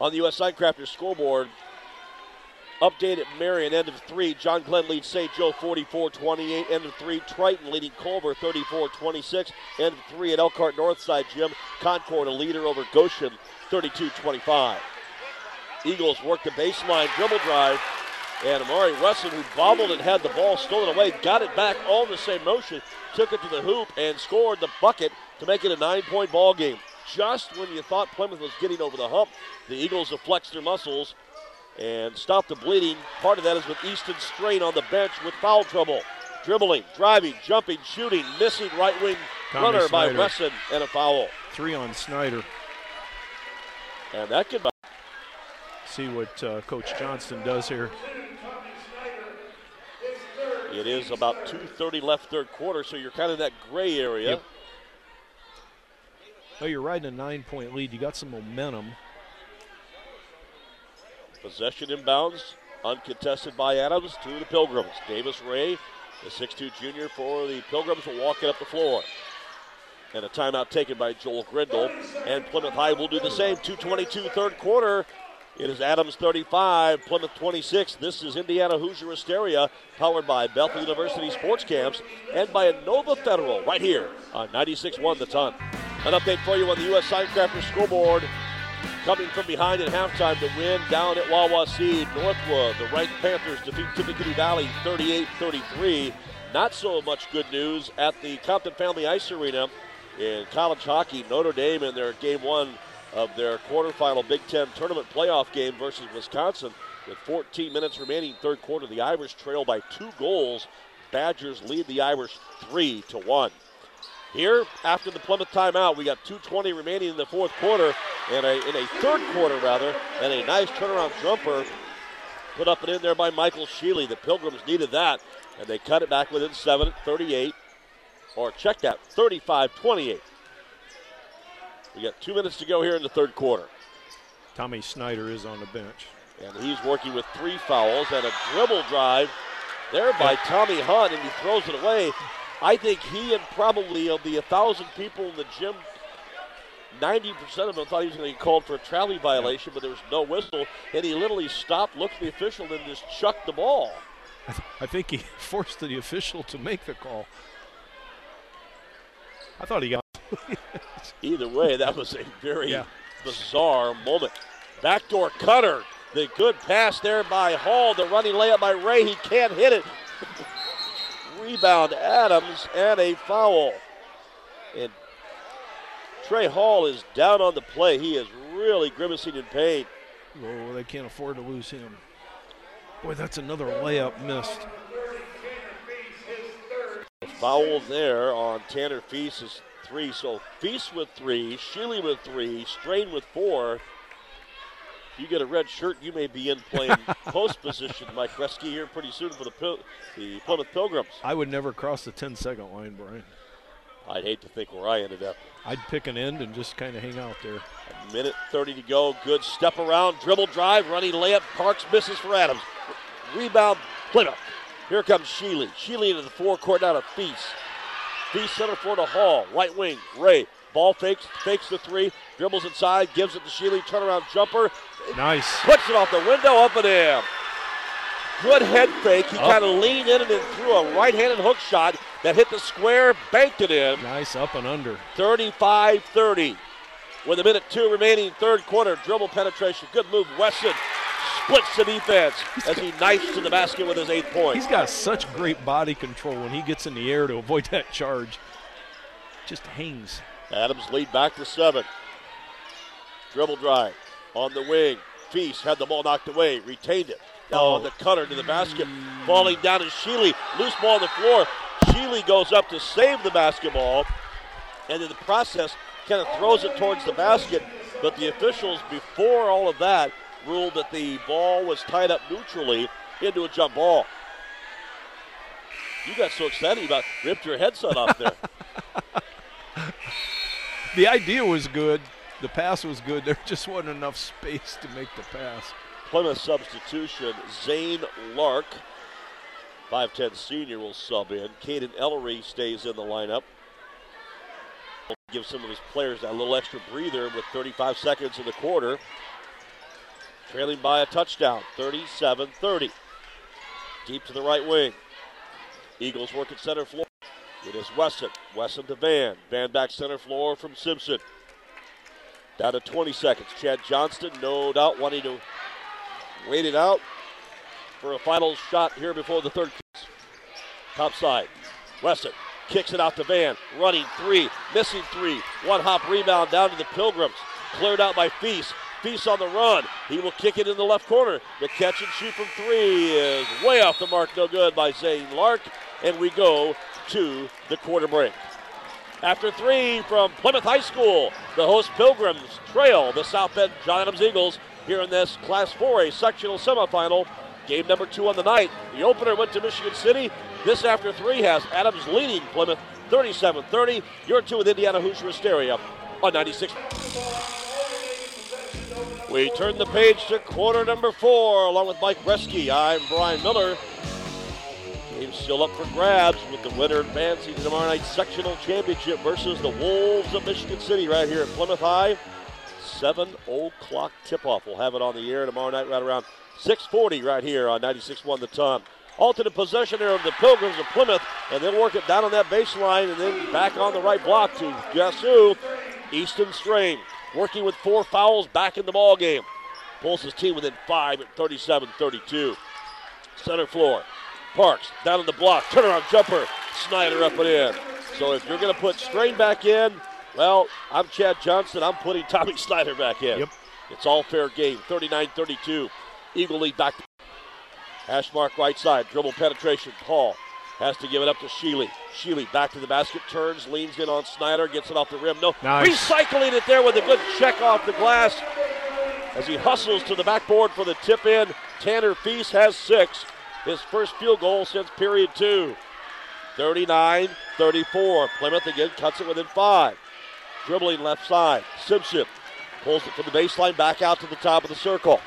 on the U.S. Signcrafters scoreboard. Update at Marian, end of three. John Glenn leads St. Joe 44 28. End of three. Triton leading Culver 34 26. End of three at Elkhart Northside Gym. Concord a leader over Goshen 32 25. Eagles work the baseline dribble drive. And Amari Wesson, who bobbled and had the ball stolen away, got it back all in the same motion, took it to the hoop, and scored the bucket to make it a nine point ball game. Just when you thought Plymouth was getting over the hump, the Eagles have flexed their muscles and stop the bleeding. Part of that is with Easton Strain on the bench with foul trouble. Dribbling, driving, jumping, shooting, missing right wing Tommy runner by Snyder. Wesson and a foul. Three on Snyder. And that could See what uh, Coach Johnston does here. It is about 2.30 left third quarter, so you're kind of that gray area. Yep. Oh, you're riding a nine-point lead. You got some momentum. Possession inbounds, uncontested by Adams to the Pilgrims. Davis Ray, the 6'2 junior for the Pilgrims, will walk it up the floor. And a timeout taken by Joel Grindle. And Plymouth High will do the same. 2.22 third quarter. It is Adams 35, Plymouth 26. This is Indiana Hoosier Hysteria, powered by Bethel University Sports Camps and by Inova Federal, right here on 96.1 The Ton. An update for you on the U.S. Signcrafters scoreboard. Coming from behind at halftime to win down at Wawasee. Northwood, the ranked Panthers defeat Tippecanoe Valley 38 33. Not so much good news at the Compton Family Ice Arena in college hockey. Notre Dame in their game one of their quarterfinal Big Ten tournament playoff game versus Wisconsin. With 14 minutes remaining, third quarter, the Irish trail by two goals. Badgers lead the Irish three to one. Here, after the Plymouth timeout, we got 2:20 remaining in the fourth quarter, and a, in a third quarter rather, and a nice turnaround jumper put up and in there by Michael Sheely. The Pilgrims needed that, and they cut it back within seven at 38, or check that, 35-28. We got two minutes to go here in the third quarter. Tommy Snyder is on the bench. And he's working with three fouls and a dribble drive there by Tommy Hunt, and he throws it away. I think he and probably of the 1,000 people in the gym, 90% of them thought he was going to be called for a travel violation, but there was no whistle. And he literally stopped, looked at the official, and just chucked the ball. I, th- I think he forced the official to make the call. I thought he got. Either way, that was a very Yeah. bizarre moment. Backdoor cutter. The good pass there by Hall. The running layup by Ray. He can't hit it. Rebound Adams and a foul. And Trey Hall is down on the play. He is really grimacing in pain. Oh, they can't afford to lose him. Boy, that's another layup missed. The foul there on Tanner Feast is three. So Feast with three, Sheely with three, Strain with four. You get a red shirt, you may be in playing post position, Mike Kresge, here pretty soon for the Pil- the Plymouth Pilgrims. I would never cross the 10 second line, Brian. I'd hate to think where I ended up. I'd pick an end and just kind of hang out there. A minute 30 to go. Good step around, dribble drive, running layup. Parks misses for Adams. Rebound, Plymouth. Here comes Sheely. Sheely into the forecourt now to Feast. Feast center for to Hall. Right wing, Ray. Ball fakes, fakes the three, dribbles inside, gives it to Sheely. Turnaround jumper. Nice. Puts it off the window, up and in. Good head fake. He kind of leaned in and then threw a right handed hook shot that hit the square, banked it in. Nice up and under. 35 30. With a minute two remaining, third quarter, dribble penetration. Good move. Wesson splits the defense as he knifes to the basket with his eighth point. He's got such great body control when he gets in the air to avoid that charge. Just hangs. Adams lead back to seven. Dribble drive on the wing. Feast had the ball knocked away, retained it. Oh, the cutter to the basket. Falling down is Sheely. Loose ball on the floor. Sheely goes up to save the basketball. And in the process, kind of throws it towards the basket. But the officials, before all of that, ruled that the ball was tied up neutrally into a jump ball. You got so excited about ripped your headset off there. The idea was good. The pass was good. There just wasn't enough space to make the pass. Plymouth substitution, Zane Lark, 5'10 senior, will sub in. Caden Ellery stays in the lineup. Give some of his players that little extra breather with 35 seconds in the quarter. Trailing by a touchdown, 37 30. Deep to the right wing. Eagles work at center floor. It is Wesson. Wesson to Van. Van back center floor from Simpson. Down to 20 seconds. Chad Johnston, no doubt, wanting to wait it out for a final shot here before the third. Top side. Wesson kicks it out to Van. Running three, missing three. One hop rebound down to the Pilgrims. Cleared out by Feast. Feast on the run. He will kick it in the left corner. The catch and shoot from three is way off the mark. No good by Zane Lark. And we go to the quarter break. After three from Plymouth High School, the host Pilgrims trail the South Bend John Adams Eagles here in this Class 4A sectional semifinal. Game number two on the night. The opener went to Michigan City. This after three has Adams leading Plymouth 37 30. You're two with Indiana Hoosier Hysteria on 96. We turn the page to quarter number four along with Mike Bresky. I'm Brian Miller. Still up for grabs with the winner advancing to tomorrow night's sectional championship versus the Wolves of Michigan City right here at Plymouth High. 7 o'clock tip-off. We'll have it on the air tomorrow night right around 640 right here on 96.1 The Ton. Alternate possession there of the Pilgrims of Plymouth, and they'll work it down on that baseline and then back on the right block to guess who? Easton Strain, working with four fouls back in the ball game. Pulls his team within five at 37-32. Center floor. Parks down on the block. Turnaround jumper. Snyder up and in. So if you're going to put Strain back in, Well, I'm Chad Johnston. I'm putting Tommy Snyder back in. Yep. It's all fair game. 39 32. Eagle lead back. Hash mark right side. Dribble penetration. Hall has to give it up to Sheely. Sheely back to the basket, turns, leans in on Snyder, gets it off the rim. No, Nice. recycling it there with a good check off the glass as he hustles to the backboard for the tip in. Tanner Feast has six. His first field goal since period two. 39 34. Plymouth again cuts it within five. Dribbling left side. Simpson pulls it from the baseline back out to the top of the circle.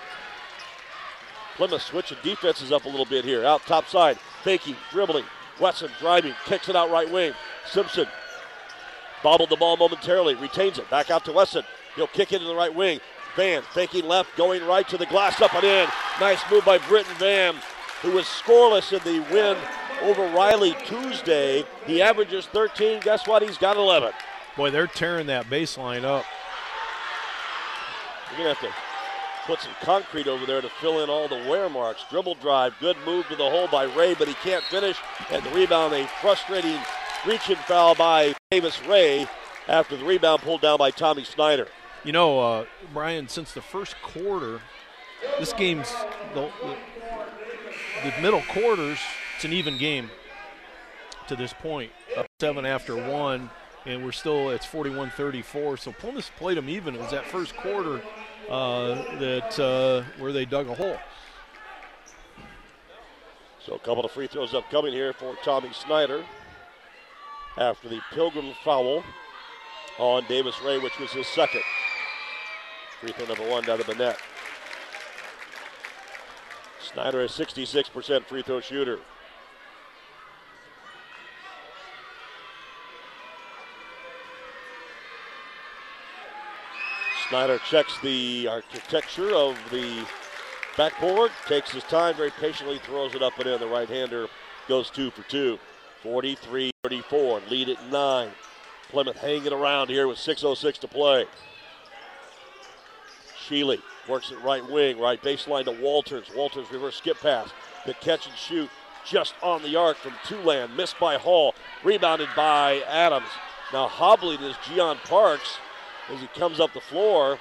Plymouth switching defenses up a little bit here. Out top side. Faking, dribbling. Wesson driving, kicks it out right wing. Simpson bobbled the ball momentarily, retains it. Back out to Wesson. He'll kick it in the right wing. Van faking left, going right to the glass, up and in. Nice move by Britton Van, who was scoreless in the win over Riley Tuesday. He averages 13. Guess what? He's got 11. Boy, they're tearing that baseline up. You're going to have to put some concrete over there to fill in all the wear marks. Dribble drive, good move to the hole by Ray, but he can't finish. And the rebound, a frustrating reach-in foul by Davis Ray after the rebound pulled down by Tommy Snyder. You know, uh, Brian, since the first quarter, this game's the, the, middle quarters. It's an even game to this point. Up seven after one, and we're still it's 41-34. So Plymouth played them even. It was that first quarter uh, that uh, where they dug a hole. So a couple of free throws upcoming here for Tommy Snyder after the Pilgrim foul on Davis Ray, which was his second. Free throw number one down to the net. Snyder is 66% free throw shooter. Snyder checks the architecture of the backboard, takes his time, very patiently throws it up and in. The right hander goes two for two. 43 34, lead at nine. Plymouth hanging around here with 6.06 to play. Sheely works it right wing, right baseline to Walters. Walters reverse skip pass. The catch and shoot just on the arc from Tulan, missed by Hall, rebounded by Adams. Now hobbling is Gian Parks as he comes up the floor.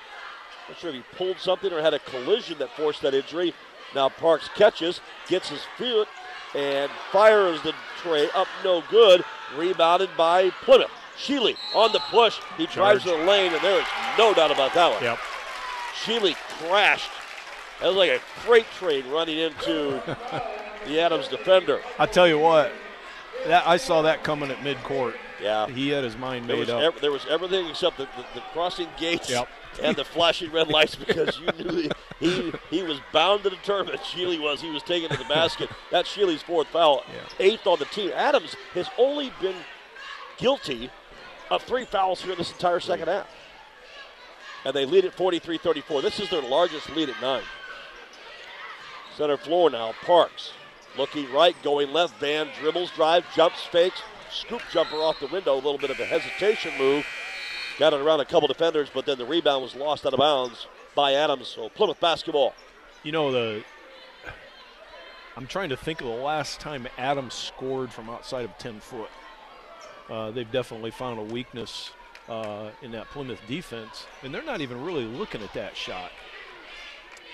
Not sure if he pulled something or had a collision that forced that injury. Now Parks catches, gets his foot, and fires the tray up no good. Rebounded by Plymouth. Sheely on the push. He drives to the lane, and there is no doubt about that one. Yep. Sheely crashed. That was like a freight train running into the Adams defender. I tell you what, that I saw that coming at midcourt. Yeah. He had his mind made up. ev- there was everything except the, the, the crossing gates Yep. and the flashing red lights because you knew he, he, he was bound to determine. Sheely was. He was taken to the basket. That's Sheely's fourth foul, Yeah. eighth on the team. Adams has only been guilty of three fouls here this entire second half. And they lead at 43 34. This is their largest lead at nine. Center floor now. Parks looking right, going left. Van dribbles, drive, jumps, fakes, scoop jumper off the window. A little bit of a hesitation move. Got it around a couple defenders, but then the rebound was lost out of bounds by Adams. So Plymouth basketball. You know the. I'm trying to think of the last time Adams scored from outside of 10 foot. Uh, they've definitely found a weakness uh, in that Plymouth defense, and they're not even really looking at that shot.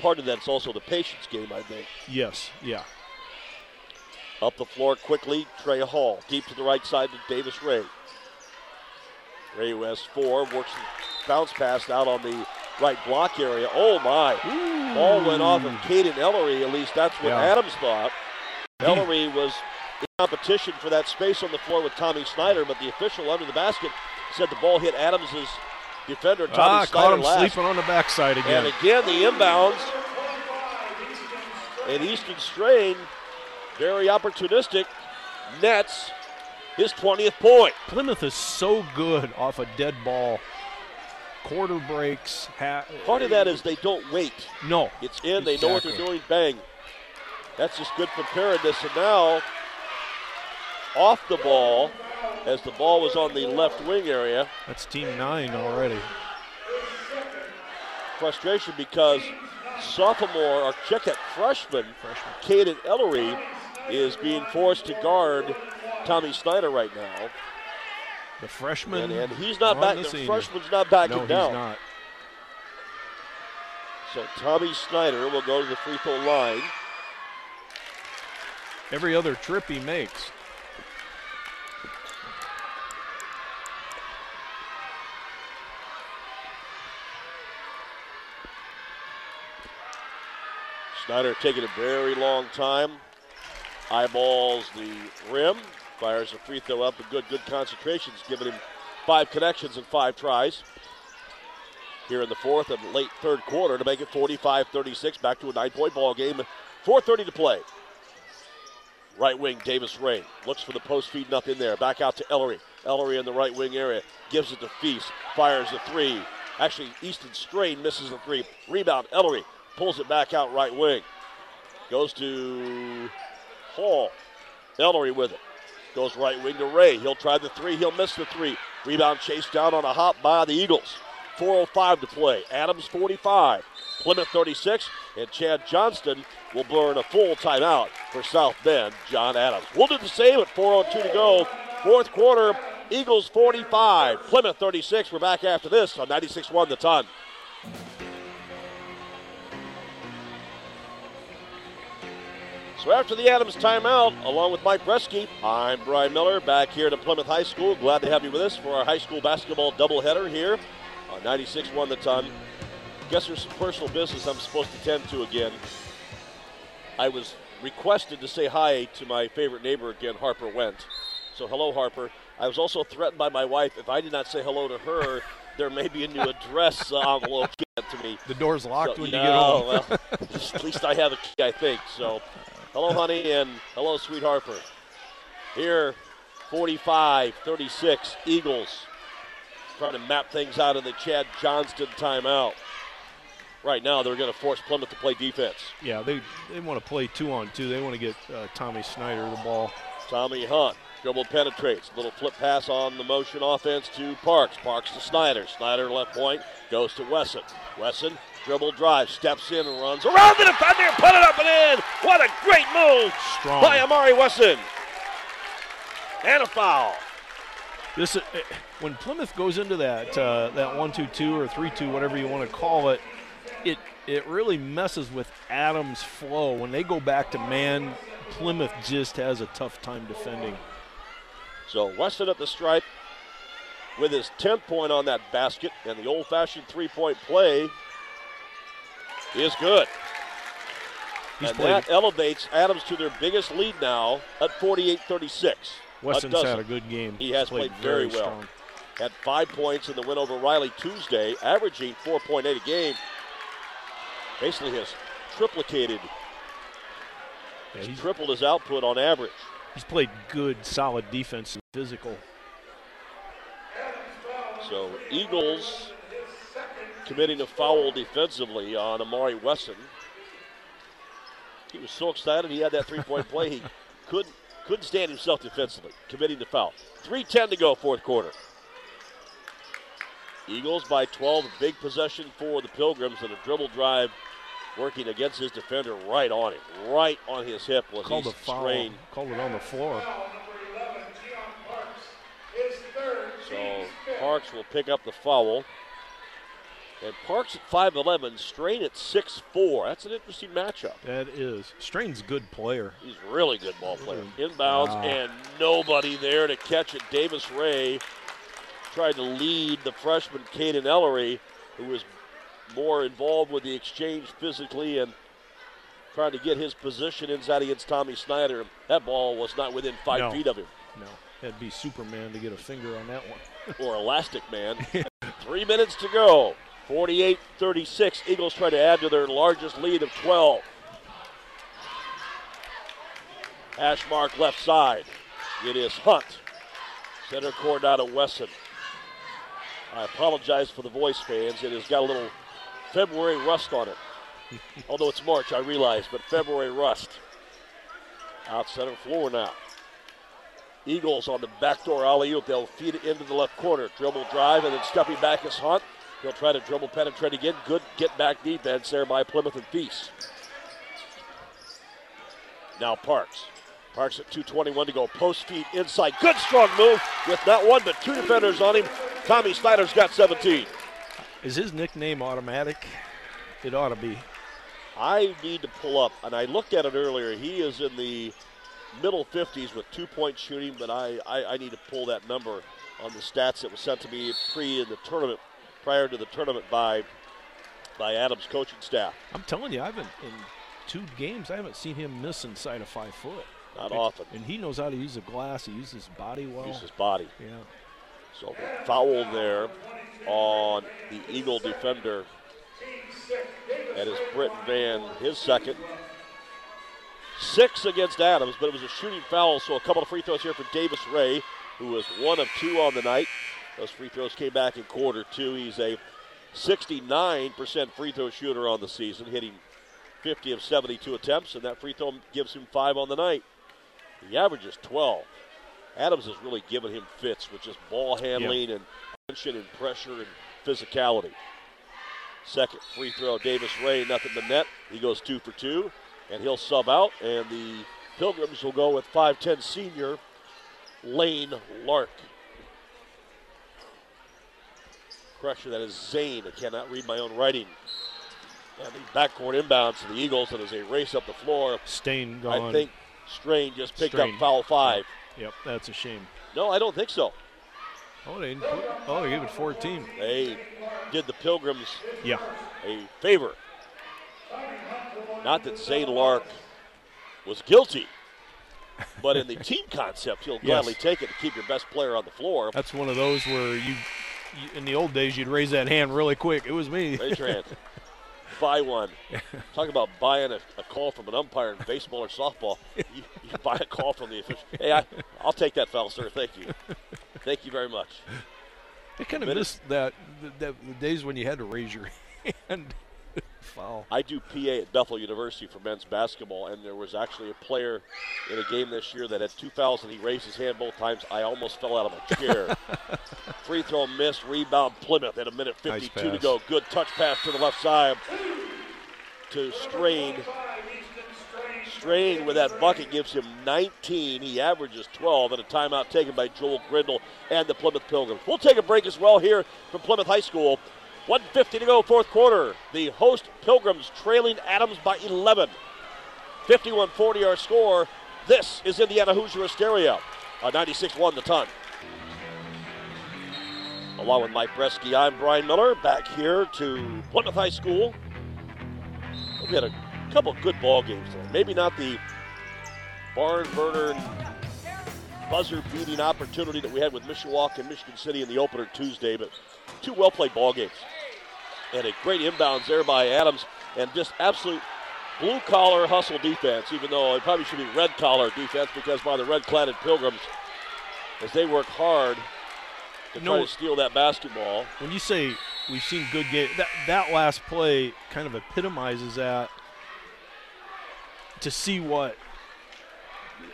Part of that's also the patience game, I think. Yes, yeah. Up the floor quickly, Trey Hall. Deep to the right side to Davis Ray. Ray West four, works the bounce pass out on the right block area. Oh my. Ball went off of Caden Ellery, at least that's what Yeah. Adams thought. Ellery was in competition for that space on the floor with Tommy Snyder, but the official under the basket said the ball hit Adams' defender, Tommy Ah, Snyder, caught him last. sleeping on the backside again. And again, the inbounds. And Easton Strain, very opportunistic, nets his 20th point. Plymouth is so good off a dead ball. Quarter breaks. Ha- Part of that is they don't wait. no. It's in, they know what they're doing, bang. That's just good preparedness. And now, off the ball, as the ball was on the left wing area, That's team nine already. frustration because sophomore, or check that freshman, Freshman. Caden Ellery is being forced to guard Tommy Snyder right now. The freshman. And, and he's not back. the The, freshman's not backing no, down. he's not. So Tommy Snyder will go to the free throw line. Every other trip he makes. Snyder taking a very long time. Eyeballs the rim. Fires a free throw up. A good, good concentration. It's given him five connections and five tries. Here in the fourth and late third quarter to make it 45-36. Back to a nine-point ball game. 4:30 to play. Right wing, Davis Ray looks for the post feed, nothing there. Back out to Ellery. Ellery in the right wing area gives it to Feast. Fires the three. Actually, Easton Strain misses the three. Rebound, Ellery pulls it back out right wing. Goes to Hall. Ellery with it. Goes right wing to Ray. He'll try the three. He'll miss the three. Rebound chased down on a hop by the Eagles. 4.05 to play. Adams 45. Plymouth 36. And Chad Johnston will burn a full timeout for South Bend. John Adams. We'll do the same at 4.02 to go. Fourth quarter. Eagles 45. Plymouth 36. We're back after this on 96 1 the ton. So after the Adams timeout, along with Mike Bresky, I'm Brian Miller back here at Plymouth High School. Glad to have you with us for our high school basketball doubleheader here on 96-1 the ton. Guess there's some personal business I'm supposed to tend to again. I was requested to say hi to my favorite neighbor again, Harper Went. So hello, Harper. I was also threatened by my wife if I did not say hello to her, there may be a new address uh, envelope sent to me. The door's locked So, when you no, get home. well, at least I have a key, I think. So, hello, honey, and hello, sweet Harper. Here, 45 36, Eagles trying to map things out in the Chad Johnston timeout. Right now, they're going to force Plymouth to play defense. Yeah, they they want to play two on two. They want to get uh, Tommy Snyder the ball. Tommy Hunt, dribble penetrates. Little flip pass on the motion offense to Parks. Parks to Snyder. Snyder left point goes to Wesson. Wesson, dribble drive, steps in and runs around the defender, put it up and in. What a great move Strong. by Amari Wesson. And a foul. This uh, when Plymouth goes into that uh, that one two two or three two whatever you want to call it, it it really messes with Adams' flow. When they go back to man, Plymouth just has a tough time defending. So Wesson at the stripe with his 10th point on that basket, and the old fashioned three point play is good. He's and played. that elevates Adams to their biggest lead now at 48 36. Wesson's dozen. had a good game. He has He's played very well. strong. Had five points in the win over Riley Tuesday, averaging 4.8 a game. Basically has triplicated, Yeah, he's, tripled his output on average. he's played good, solid defense, and physical. So Eagles committing a foul defensively on Amari Wesson. He was so excited he had that three-point play he couldn't couldn't stand himself defensively, committing the foul. 3:10 to go, fourth quarter. Eagles by 12, big possession for the Pilgrims, and a dribble drive working against his defender right on him, right on his hip was Called he a foul. strained. Called it on the floor. So Parks will pick up the foul. And Parks at 5'11, Strain at 6'4. That's an interesting matchup. That is. Strain's a good player. He's a really good ball player. Mm-hmm. Inbounds Wow. and nobody there to catch it. Davis Ray tried to lead the freshman Caden Ellery, who was more involved with the exchange physically and trying to get his position inside against Tommy Snyder. That ball was not within five No. feet of him. No, that'd be Superman to get a finger on that one. or Elastic Man. Three minutes to go. 48 36. Eagles try to add to their largest lead of 12. Hash mark left side. It is Hunt. Center court out of Wesson. I apologize for the voice fans. It has got a little February rust on it. Although it's March, I realize, but February rust. Out center floor now. Eagles on the backdoor alley oop. They'll feed it into the left corner. Dribble drive and then stepping back is Hunt. He'll try to dribble penetrate again. Good get back defense there by Plymouth and Peace. Now Parks. Parks at 221 to go. Post feet inside. Good strong move with not one but two defenders on him. Tommy Snyder's got 17. Is his nickname automatic? It ought to be. I need to pull up, and I looked at it earlier. He is in the middle 50s with two point shooting, but I, I, I need to pull that number on the stats that was sent to me pre in the tournament, prior to the tournament by by Adams' coaching staff. I'm telling you, I haven't in two games. I haven't seen him miss inside of five foot. Not And- often. And he knows how to use a glass. He uses his body well. Use his body. Yeah. So foul there on the Eagle defender. That is Britton Van, his second. Six against Adams, but it was a shooting foul, so a couple of free throws here for Davis Ray, who was one of two on the night. Those free throws came back in quarter two. He's a 69% free throw shooter on the season, hitting 50 of 72 attempts, and that free throw gives him five on the night. He averages 12. Adams has really given him fits with just ball handling and tension and pressure and physicality. Second free throw, Davis Ray, nothing but net. He goes two for two, and he'll sub out, and the Pilgrims will go with 5'10 senior Lane Lark. Correction, that is Zane. I cannot read my own writing. And the backcourt inbounds to the Eagles, and as they race up the floor, Strain gone. I think Strain just picked Strain. up foul five. Yep, that's a shame. No, I don't think so. Oh, they put, oh, they gave it 14. They did the Pilgrims Yeah. a favor. Not that Zane Lark was guilty, but in the team concept, he'll Yes. gladly take it to keep your best player on the floor. That's one of those where you, in the old days, you'd raise that hand really quick. It was me. Your hand. Buy one. Talk about buying a, a call from an umpire in baseball or softball. You, you buy a call from the official. Hey, I, I'll take that foul, sir. Thank you. Thank you very much. I kind of miss that the days when you had to raise your hand. Foul. I do PA at Bethel University for men's basketball, and there was actually a player in a game this year that had two fouls, and he raised his hand both times. I almost fell out of a chair. Free throw missed, rebound Plymouth at a minute 52 to go. Good touch pass to the left side to Strain. Strain with that bucket gives him 19. He averages 12, and a timeout taken by Joel Grindle and the Plymouth Pilgrims. We'll take a break as well here from Plymouth High School. 150 to go, fourth quarter. The host Pilgrims trailing Adams by 11. 51-40 our score. This is Indiana Hoosier Hysteria. Uh, 96-1 the ton. Along with Mike Bresky, I'm Brian Miller, back here to Plymouth High School. We had a couple good ball games today. Maybe not the barn burner buzzer beating opportunity that we had with Mishawaka and Michigan City in the opener Tuesday, but two well played ball games. And a great inbounds there by Adams, and just absolute blue collar hustle defense, even though it probably should be red collar defense because by the red cladded Pilgrims, as they work hard to No. try to steal that basketball. When you say we've seen good game, that that last play kind of epitomizes that. To see what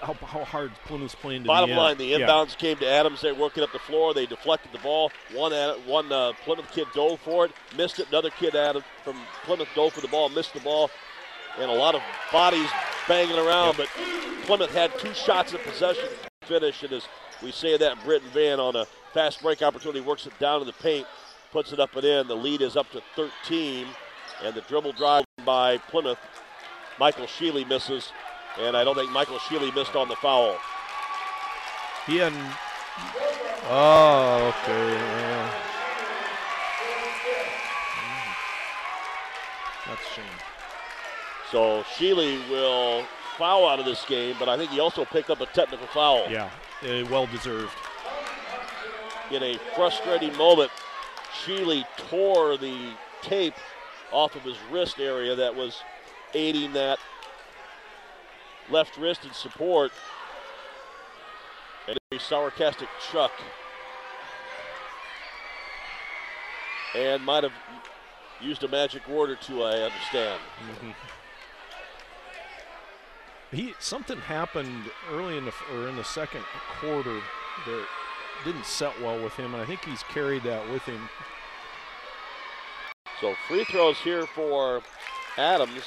how, how hard Plymouth's playing to Bottom the line, the Yeah. inbounds came to Adams. They're working up the floor. They deflected the ball. One one uh, Plymouth kid dove for it, missed it. Another kid Adam from Plymouth dove for the ball, missed the ball, and a lot of bodies banging around. But Plymouth had two shots at possession finish, and as we say that, Britton Van on a fast break opportunity works it down in the paint, puts it up and in. The lead is up to 13, and the dribble drive by Plymouth. Michael Sheely misses, and I don't think Michael Sheely missed on the foul. He hadn't. Oh, okay. yeah. Mhm. That's a shame. So Sheely will foul out of this game, but I think he also picked up a technical foul. Yeah, well deserved. In a frustrating moment, Sheely tore the tape off of his wrist area that was aiding that left wrist in support. And a sarcastic Chuck. And might have used a magic word or two, I understand. He something happened early in the or in the second quarter that didn't set well with him, and I think he's carried that with him. So free throws here for Adams,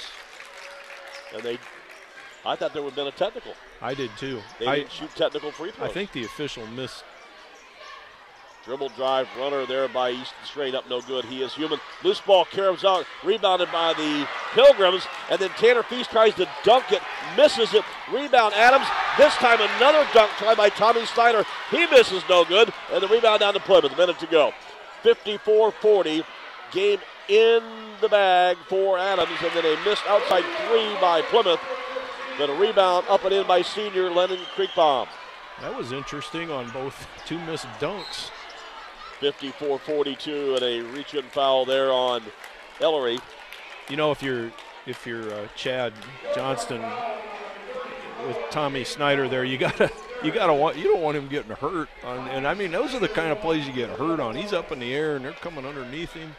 and they I thought there would have been a technical. I did too. They I, didn't shoot technical free throws. I think the official missed. Dribble drive runner there by Easton Strain up, no good. He is human. Loose ball carries out, rebounded by the Pilgrims, and then Tanner Feast tries to dunk it, misses it. Rebound Adams. This time another dunk try by Tommy Snyder. He misses no good, and the rebound down to Plymouth. A minute to go. 54-40. Game in the bag for Adams, and then a missed outside three by Plymouth. Then a rebound up and in by senior Lennon Creekbaum. That was interesting on both two missed dunks. 54-42 and a reach-in foul there on Ellery. You know, if you're if you're uh, Chad Johnston with Tommy Snyder there, you gotta you gotta want you don't want him getting hurt. On, and I mean, those are the kind of plays you get hurt on. He's up in the air and they're coming underneath him.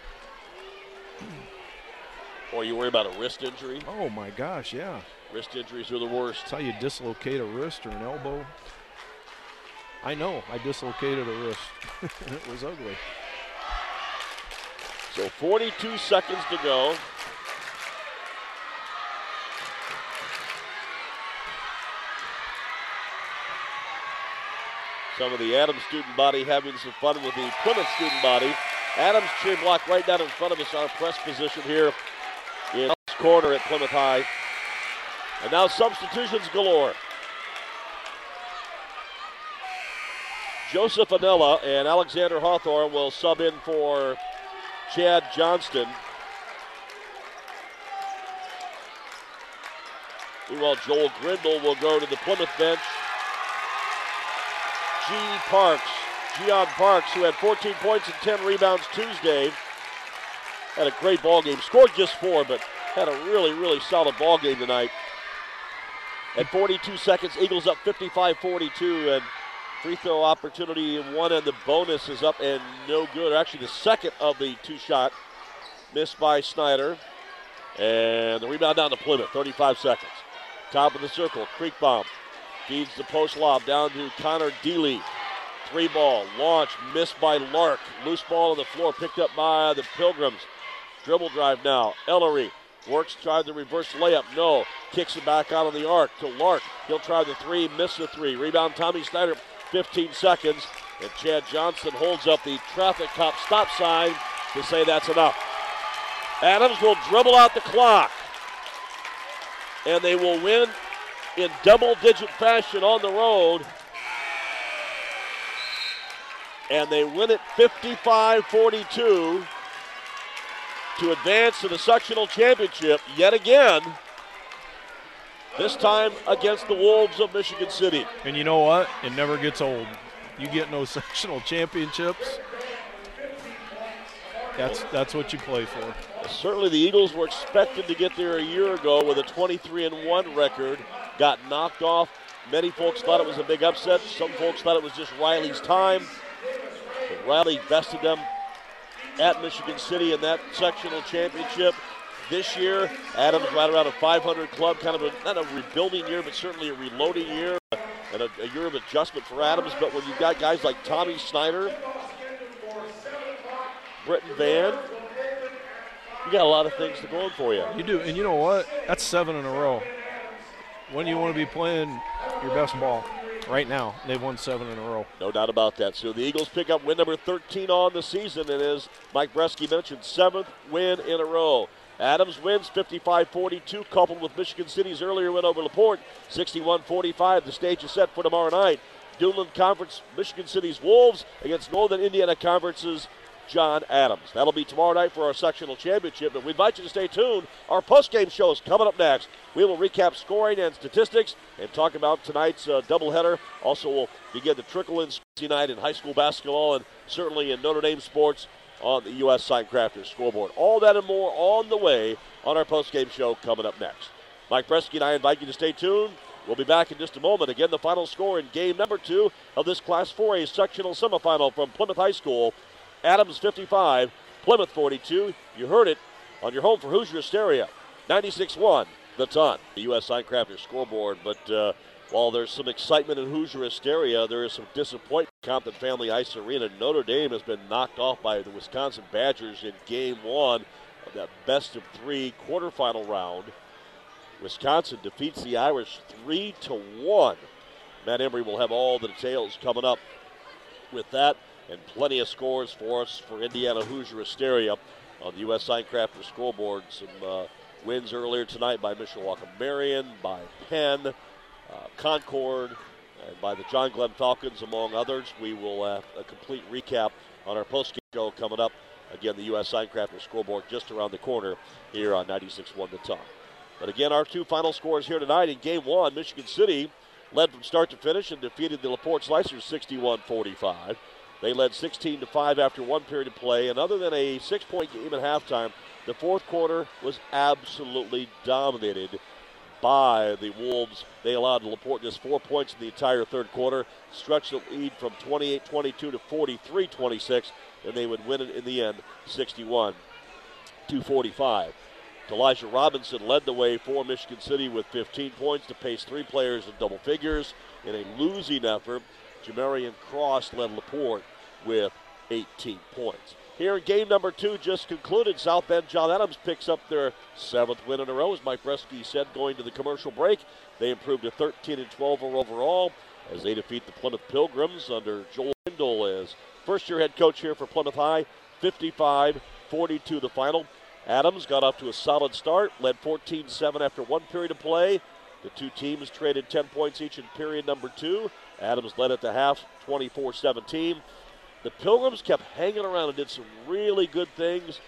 Or you worry about a wrist injury. Oh my gosh, yeah. Wrist injuries are the worst. That's how you dislocate a wrist or an elbow. I know, I dislocated a wrist. it was ugly. So 42 seconds to go. Some of the Adams student body having some fun with the Plymouth student body. Adams cheer block right down in front of us, our press position here in this corner at Plymouth High. And now substitutions galore. Joseph Anella and Alexander Hawthorne will sub in for Chad Johnston. Meanwhile, Joel Grindle will go to the Plymouth bench. G. Parks, Gian Parks, who had 14 points and 10 rebounds Tuesday, had a great ball game. Scored just four, but had a really, really solid ball game tonight. At 42 seconds, Eagles up 55-42, and free throw opportunity one, and the bonus is up and no good. Actually, the second of the two shot missed by Snyder, and the rebound down to Plymouth. 35 seconds. Top of the circle, Creekbaum feeds the post lob down to Connor Deely. Three ball launch missed by Lark. Loose ball on the floor picked up by the Pilgrims. Dribble drive now. Ellery works, tried the reverse layup. No. Kicks it back out of the arc to Lark. He'll try the three, miss the three. Rebound Tommy Snyder, 15 seconds. And Chad Johnston holds up the traffic cop stop sign to say that's enough. Adams will dribble out the clock. And they will win in double digit fashion on the road. And they win it 55 42 to advance to the sectional championship yet again. This time against the Wolves of Michigan City. And you know what? It never gets old. You get no sectional championships. That's that's what you play for. Certainly, the Eagles were expected to get there a year ago with a 23 and 1 record. Got knocked off. Many folks thought it was a big upset. Some folks thought it was just Riley's time. But Riley bested them at Michigan City in that sectional championship. This year, Adams right around a 500 club, kind of a, not a rebuilding year, but certainly a reloading year and a, a year of adjustment for Adams. But when you've got guys like Tommy Snyder, Britton Van, you got a lot of things to going for you. You do, and you know what? That's seven in a row. When you want to be playing your best ball, right now they've won seven in a row. No doubt about that. So the Eagles pick up win number 13 on the season, It is, Mike Bresky mentioned, seventh win in a row. Adams wins 55-42, coupled with Michigan City's earlier win over LaPorte, 61-45. The stage is set for tomorrow night. Duneland Conference, Michigan City's Wolves against Northern Indiana Conference's John Adams. That'll be tomorrow night for our sectional championship, but we invite you to stay tuned. Our post-game show is coming up next. We will recap scoring and statistics and talk about tonight's uh, doubleheader. Also, we'll begin to trickle in tonight in high school basketball and certainly in Notre Dame sports on the U.S. Signcrafters scoreboard. All that and more on the way on our post-game show coming up next. Mike Bresky and I invite you to stay tuned. We'll be back in just a moment. Again, the final score in game number two of this Class 4A sectional semifinal from Plymouth High School. Adams 55, Plymouth 42. You heard it on your home for Hoosier Hysteria. 96-1, the ton. The U.S. Signcrafters scoreboard, but uh, while there's some excitement in Hoosier Hysteria, there is some disappointment. Compton Family Ice Arena. Notre Dame has been knocked off by the Wisconsin Badgers in game one of that best of three quarterfinal round. Wisconsin defeats the Irish 3 to 1. Matt Embry will have all the details coming up with that and plenty of scores for us for Indiana Hoosier Hysteria on the U.S. Signcrafter scoreboard. Some uh, wins earlier tonight by Mishawaka Marian, by Penn, uh, Concord, and by the John Glenn Falcons, among others. We will have a complete recap on our post show coming up. Again, the U.S. Signcrafter scoreboard just around the corner here on 96-1 The Ton. But again, our two final scores here tonight in Game 1, Michigan City led from start to finish and defeated the LaPorte Slicers 61 45. They led 16 to 5 after one period of play, and other than a six point game at halftime, the fourth quarter was absolutely dominated by the Wolves. They allowed LaPorte just four points in the entire third quarter, stretched the lead from 28 22 to 43 26, and they would win it in the end 61 to 45. Elijah Robinson led the way for Michigan City with 15 points to pace three players in double figures. In a losing effort, Jamarian Cross led LaPorte with 18 points. Here in game number two, just concluded, South Bend John Adams picks up their seventh win in a row. As Mike Bresky said, going to the commercial break, they improved to 13 and 12 overall as they defeat the Plymouth Pilgrims under Joel Grindle as first-year head coach here for Plymouth High. 55-42 the final. Adams got off to a solid start, led 14 7 after one period of play. The two teams traded 10 points each in period number two. Adams led at the half 24 17. The Pilgrims kept hanging around and did some really good things,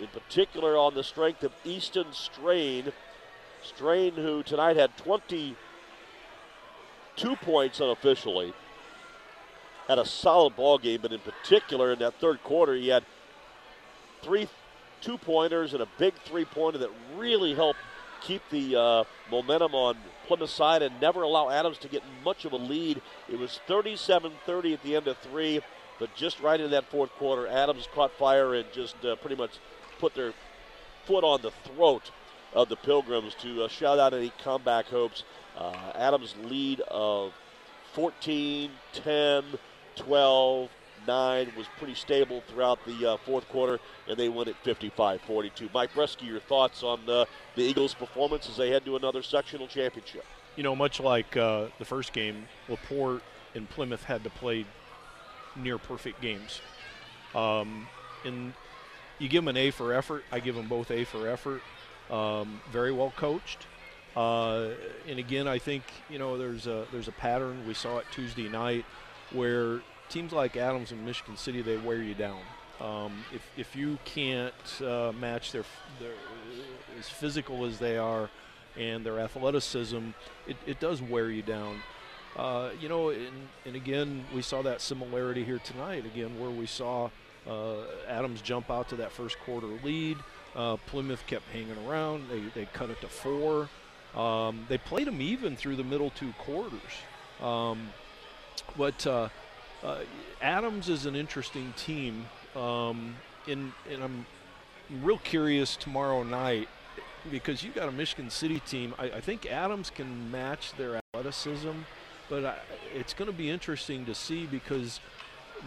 in particular on the strength of Easton Strain. Strain, who tonight had 22 points unofficially, had a solid ball game, but in particular in that third quarter, he had three two pointers and a big three pointer that really helped keep the uh, momentum on Plymouth side and never allow Adams to get much of a lead. It was 37 30 at the end of three, but just right in that fourth quarter, Adams caught fire and just uh, pretty much put their foot on the throat of the Pilgrims to uh, shout out any comeback hopes. Uh, Adams' lead of 14, 10, 12, nine was pretty stable throughout the uh, fourth quarter, and they win at 55-42. Mike Bresky, your thoughts on uh, the Eagles' performance as they head to another sectional championship? You know, much like uh, the first game, Laporte and Plymouth had to play near perfect games. Um, and you give them an A for effort. I give them both A for effort. Um, very well coached. Uh, and again, I think you know there's a there's a pattern we saw it Tuesday night where teams like Adams and Michigan City, they wear you down. Um, if, if you can't uh, match their, their as physical as they are and their athleticism, it, it does wear you down. Uh, you know, and, and again, we saw that similarity here tonight. Again, where we saw uh, Adams jump out to that first quarter lead. Uh, Plymouth kept hanging around. They, they cut it to four. Um, they played them even through the middle two quarters. Um, but uh, uh, Adams is an interesting team, um, and, and I'm real curious tomorrow night because you've got a Michigan City team. I, I think Adams can match their athleticism, but I, it's going to be interesting to see because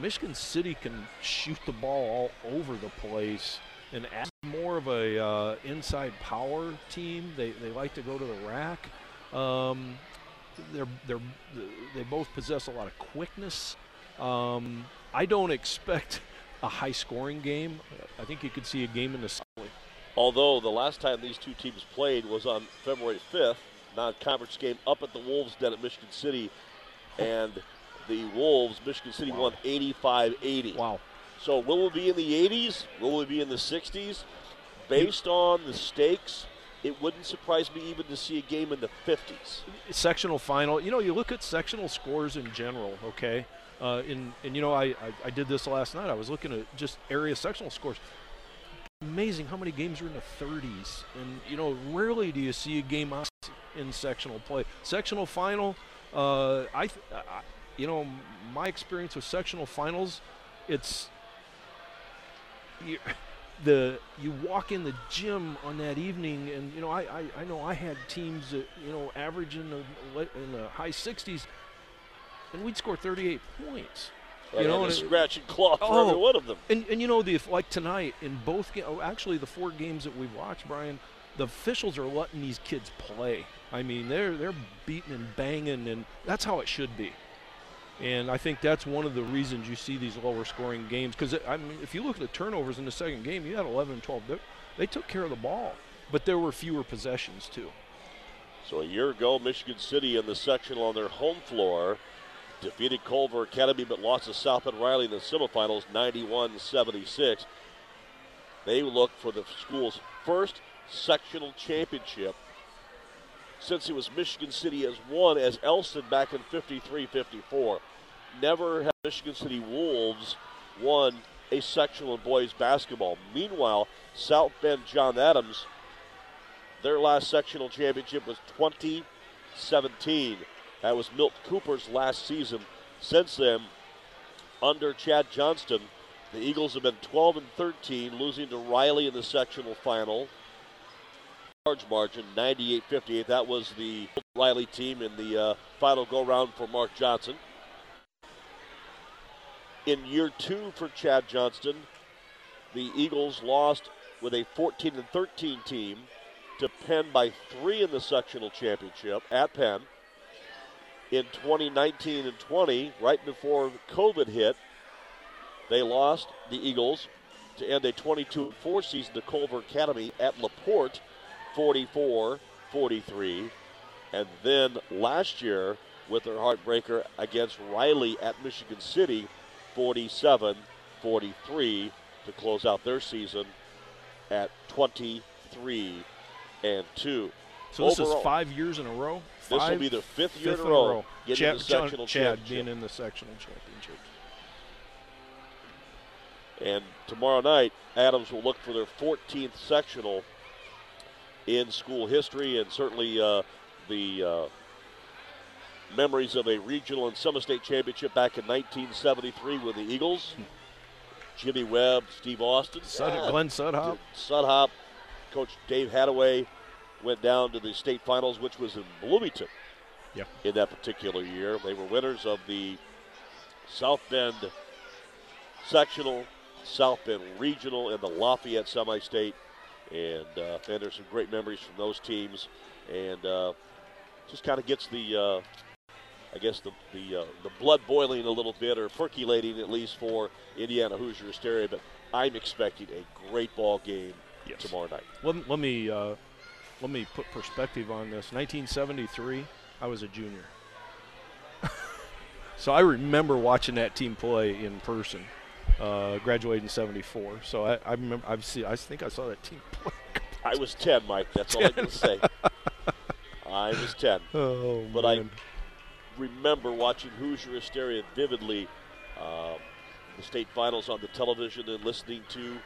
Michigan City can shoot the ball all over the place. And Adams more of a uh, inside power team. They, they like to go to the rack. Um, they're, they're, they both possess a lot of quickness. Um, I don't expect a high scoring game. I think you could see a game in the. Although the last time these two teams played was on February 5th, non-conference game up at the Wolves Den at Michigan City, and the Wolves, Michigan City wow. won 85-80. Wow. So will we be in the 80s? Will we be in the 60s? Based on the stakes, it wouldn't surprise me even to see a game in the 50s. Sectional final. You know, you look at sectional scores in general, okay? Uh, and, and, you know, I, I, I, did this last night. I was looking at just area sectional scores. Amazing how many games are in the 30s. And, you know, rarely do you see a game in sectional play. Sectional final, uh, I, I, you know, my experience with sectional finals, it's the you walk in the gym on that evening, and you know, I, I, I know I had teams that you know average in the in the high 60s and we'd score 38 points. you know, and scratch and claw for oh, every one of them. And, and you know, the like tonight in both games, oh, actually the four games that we've watched, Brian, the officials are letting these kids play. I mean, they're they're beating and banging, and that's how it should be. And I think that's one of the reasons you see these lower scoring games. Because I mean, if you look at the turnovers in the second game, you had 11 and 12. They, they took care of the ball, but there were fewer possessions too. So a year ago, Michigan City in the sectional on their home floor defeated Culver Academy but lost to South Bend Riley in the semifinals 91 76. They look for the school's first sectional championship since it was Michigan City has won as Elston back in 53 54. Never have Michigan City Wolves won a sectional in boys basketball. Meanwhile, South Bend John Adams, their last sectional championship was 2017. That was Milt Cooper's last season. Since then, under Chad Johnston, the Eagles have been 12 and 13, losing to Riley in the sectional final. Large margin, 98-58. That was the Riley team in the uh, final go-round for Mark Johnson. In year two for Chad Johnston, the Eagles lost with a 14 and 13 team to Penn by three in the sectional championship at Penn. In 2019 and 20, right before COVID hit, they lost the Eagles to end a 22 4 season to Culver Academy at LaPorte 44 43. And then last year, with their heartbreaker against Riley at Michigan City 47 43 to close out their season at 23 and 2. So this Overall, is five years in a row. Five, this will be their fifth year fifth in a row, row. getting Chad, the sectional Chad being in the sectional championship. And tomorrow night, Adams will look for their 14th sectional in school history, and certainly uh, the uh, memories of a regional and semi state championship back in 1973 with the Eagles. Jimmy Webb, Steve Austin, Sud- yeah. Glenn Sudhop, Sudhop, Coach Dave Hadaway went down to the state finals, which was in Bloomington. Yep. In that particular year, they were winners of the South Bend sectional South Bend Regional and the Lafayette Semi State. And, uh, and there's some great memories from those teams. And uh, just kind of gets the, uh, I guess, the, the, uh, the blood boiling a little bit or percolating at least for Indiana Hoosier hysteria. But I'm expecting a great ball game yes. tomorrow night. Let, let me. Uh, let me put perspective on this. 1973, I was a junior. so I remember watching that team play in person uh, graduated in '74. So I, I remember. I've seen. I think I saw that team play. I was 10, Mike. That's 10. all I can say. I was 10. Oh, but man. I remember watching Hoosier Hysteria vividly. Um, the state finals on the television and listening to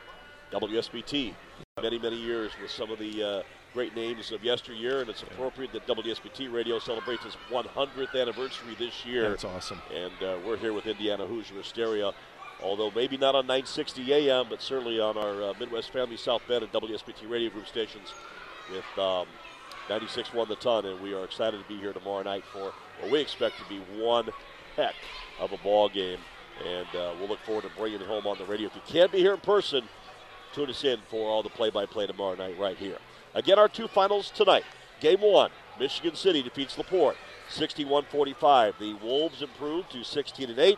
WSBT many, many years with some of the uh, great names of yesteryear, and it's appropriate that WSBT Radio celebrates its 100th anniversary this year. That's awesome. And uh, we're here with Indiana Hoosier Hysteria although maybe not on 960 AM, but certainly on our uh, Midwest Family South Bend and WSBT radio group stations with um, 96.1 The Ton, and we are excited to be here tomorrow night for what we expect to be one heck of a ball game, and uh, we'll look forward to bringing it home on the radio. If you can't be here in person, tune us in for all the play-by-play tomorrow night right here. Again, our two finals tonight. Game one, Michigan City defeats LaPorte 61-45. The Wolves improved to 16 and 8.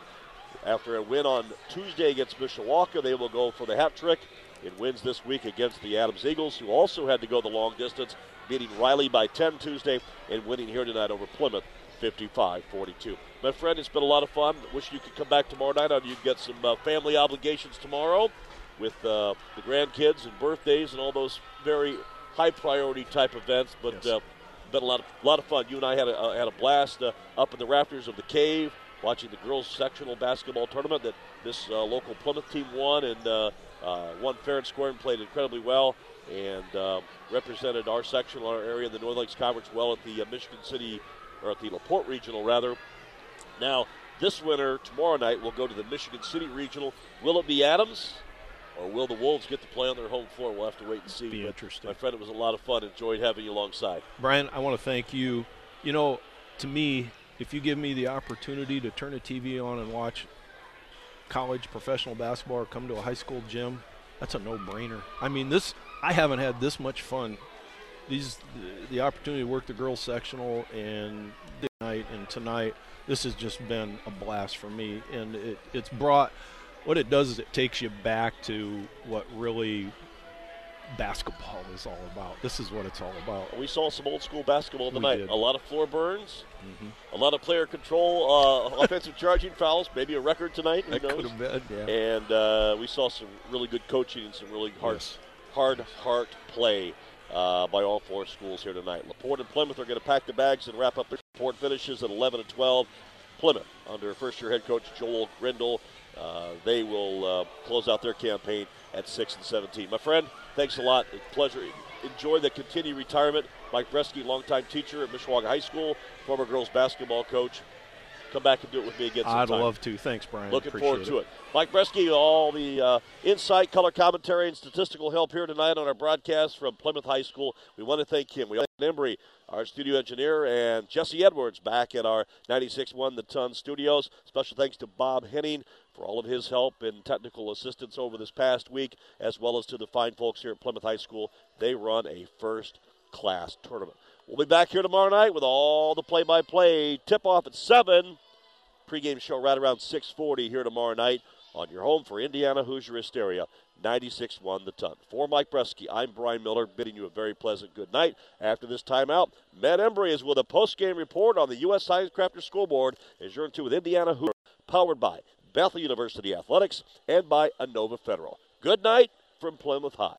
After a win on Tuesday against Mishawaka, they will go for the hat trick in wins this week against the Adams Eagles, who also had to go the long distance, beating Riley by 10 Tuesday and winning here tonight over Plymouth 55 42. My friend, it's been a lot of fun. Wish you could come back tomorrow night. On you get some uh, family obligations tomorrow with uh, the grandkids and birthdays and all those very high priority type events. But yes. uh, been a lot of lot of fun. You and I had a, uh, had a blast uh, up in the rafters of the cave watching the girls sectional basketball tournament that this uh, local Plymouth team won and uh, uh, won fair and square and played incredibly well and uh, represented our section, our area, in the North Lakes Conference well at the uh, Michigan City or at the Laporte Regional rather. Now this winter, tomorrow night, we'll go to the Michigan City Regional. Will it be Adams? Or will the Wolves get to play on their home floor? We'll have to wait and see. Be interesting. My friend, it was a lot of fun. Enjoyed having you alongside. Brian, I want to thank you. You know, to me, if you give me the opportunity to turn a TV on and watch college professional basketball or come to a high school gym, that's a no-brainer. I mean, this I haven't had this much fun these the opportunity to work the girls sectional and night and tonight. This has just been a blast for me, and it, it's brought. What it does is it takes you back to what really basketball is all about. This is what it's all about. We saw some old school basketball tonight. A lot of floor burns, Mm-hmm. a lot of player control, uh, offensive charging fouls, maybe a record tonight. Who That knows? could have been. Yeah. And uh, we saw some really good coaching and some really hard, Yes. hard heart play uh, by all four schools here tonight. Laporte and Plymouth are going to pack the bags and wrap up. The Laporte finishes at 11 and 12. Plymouth, under first-year head coach Joel Grindle, uh, they will uh, close out their campaign at 6 and 17. My friend, thanks a lot. Pleasure. Enjoy the continued retirement. Mike Bresky, longtime teacher at Mishawaka High School, former girls basketball coach. Come back and do it with me again I'd love to. Thanks, Brian. Looking Appreciate forward to it. Mike Bresky, all the uh, insight, color commentary, and statistical help here tonight on our broadcast from Plymouth High School. We want to thank him. We thank Embry, our studio engineer, and Jesse Edwards back at our 96.1 The Ton studios. Special thanks to Bob Henning for all of his help and technical assistance over this past week, as well as to the fine folks here at Plymouth High School. They run a first class tournament. We'll be back here tomorrow night with all the play by play. Tip off at 7 pregame show right around 6:40 here tomorrow night on your home for Indiana Hoosier Hysteria, 96-1 the ton. For Mike Bresky, I'm Brian Miller, bidding you a very pleasant good night. After this timeout, Matt Embry is with a post-game report on the U.S. Signcrafter School Board as you're into with Indiana Hoosier, powered by Bethel University Athletics and by Inova Federal. Good night from Plymouth High.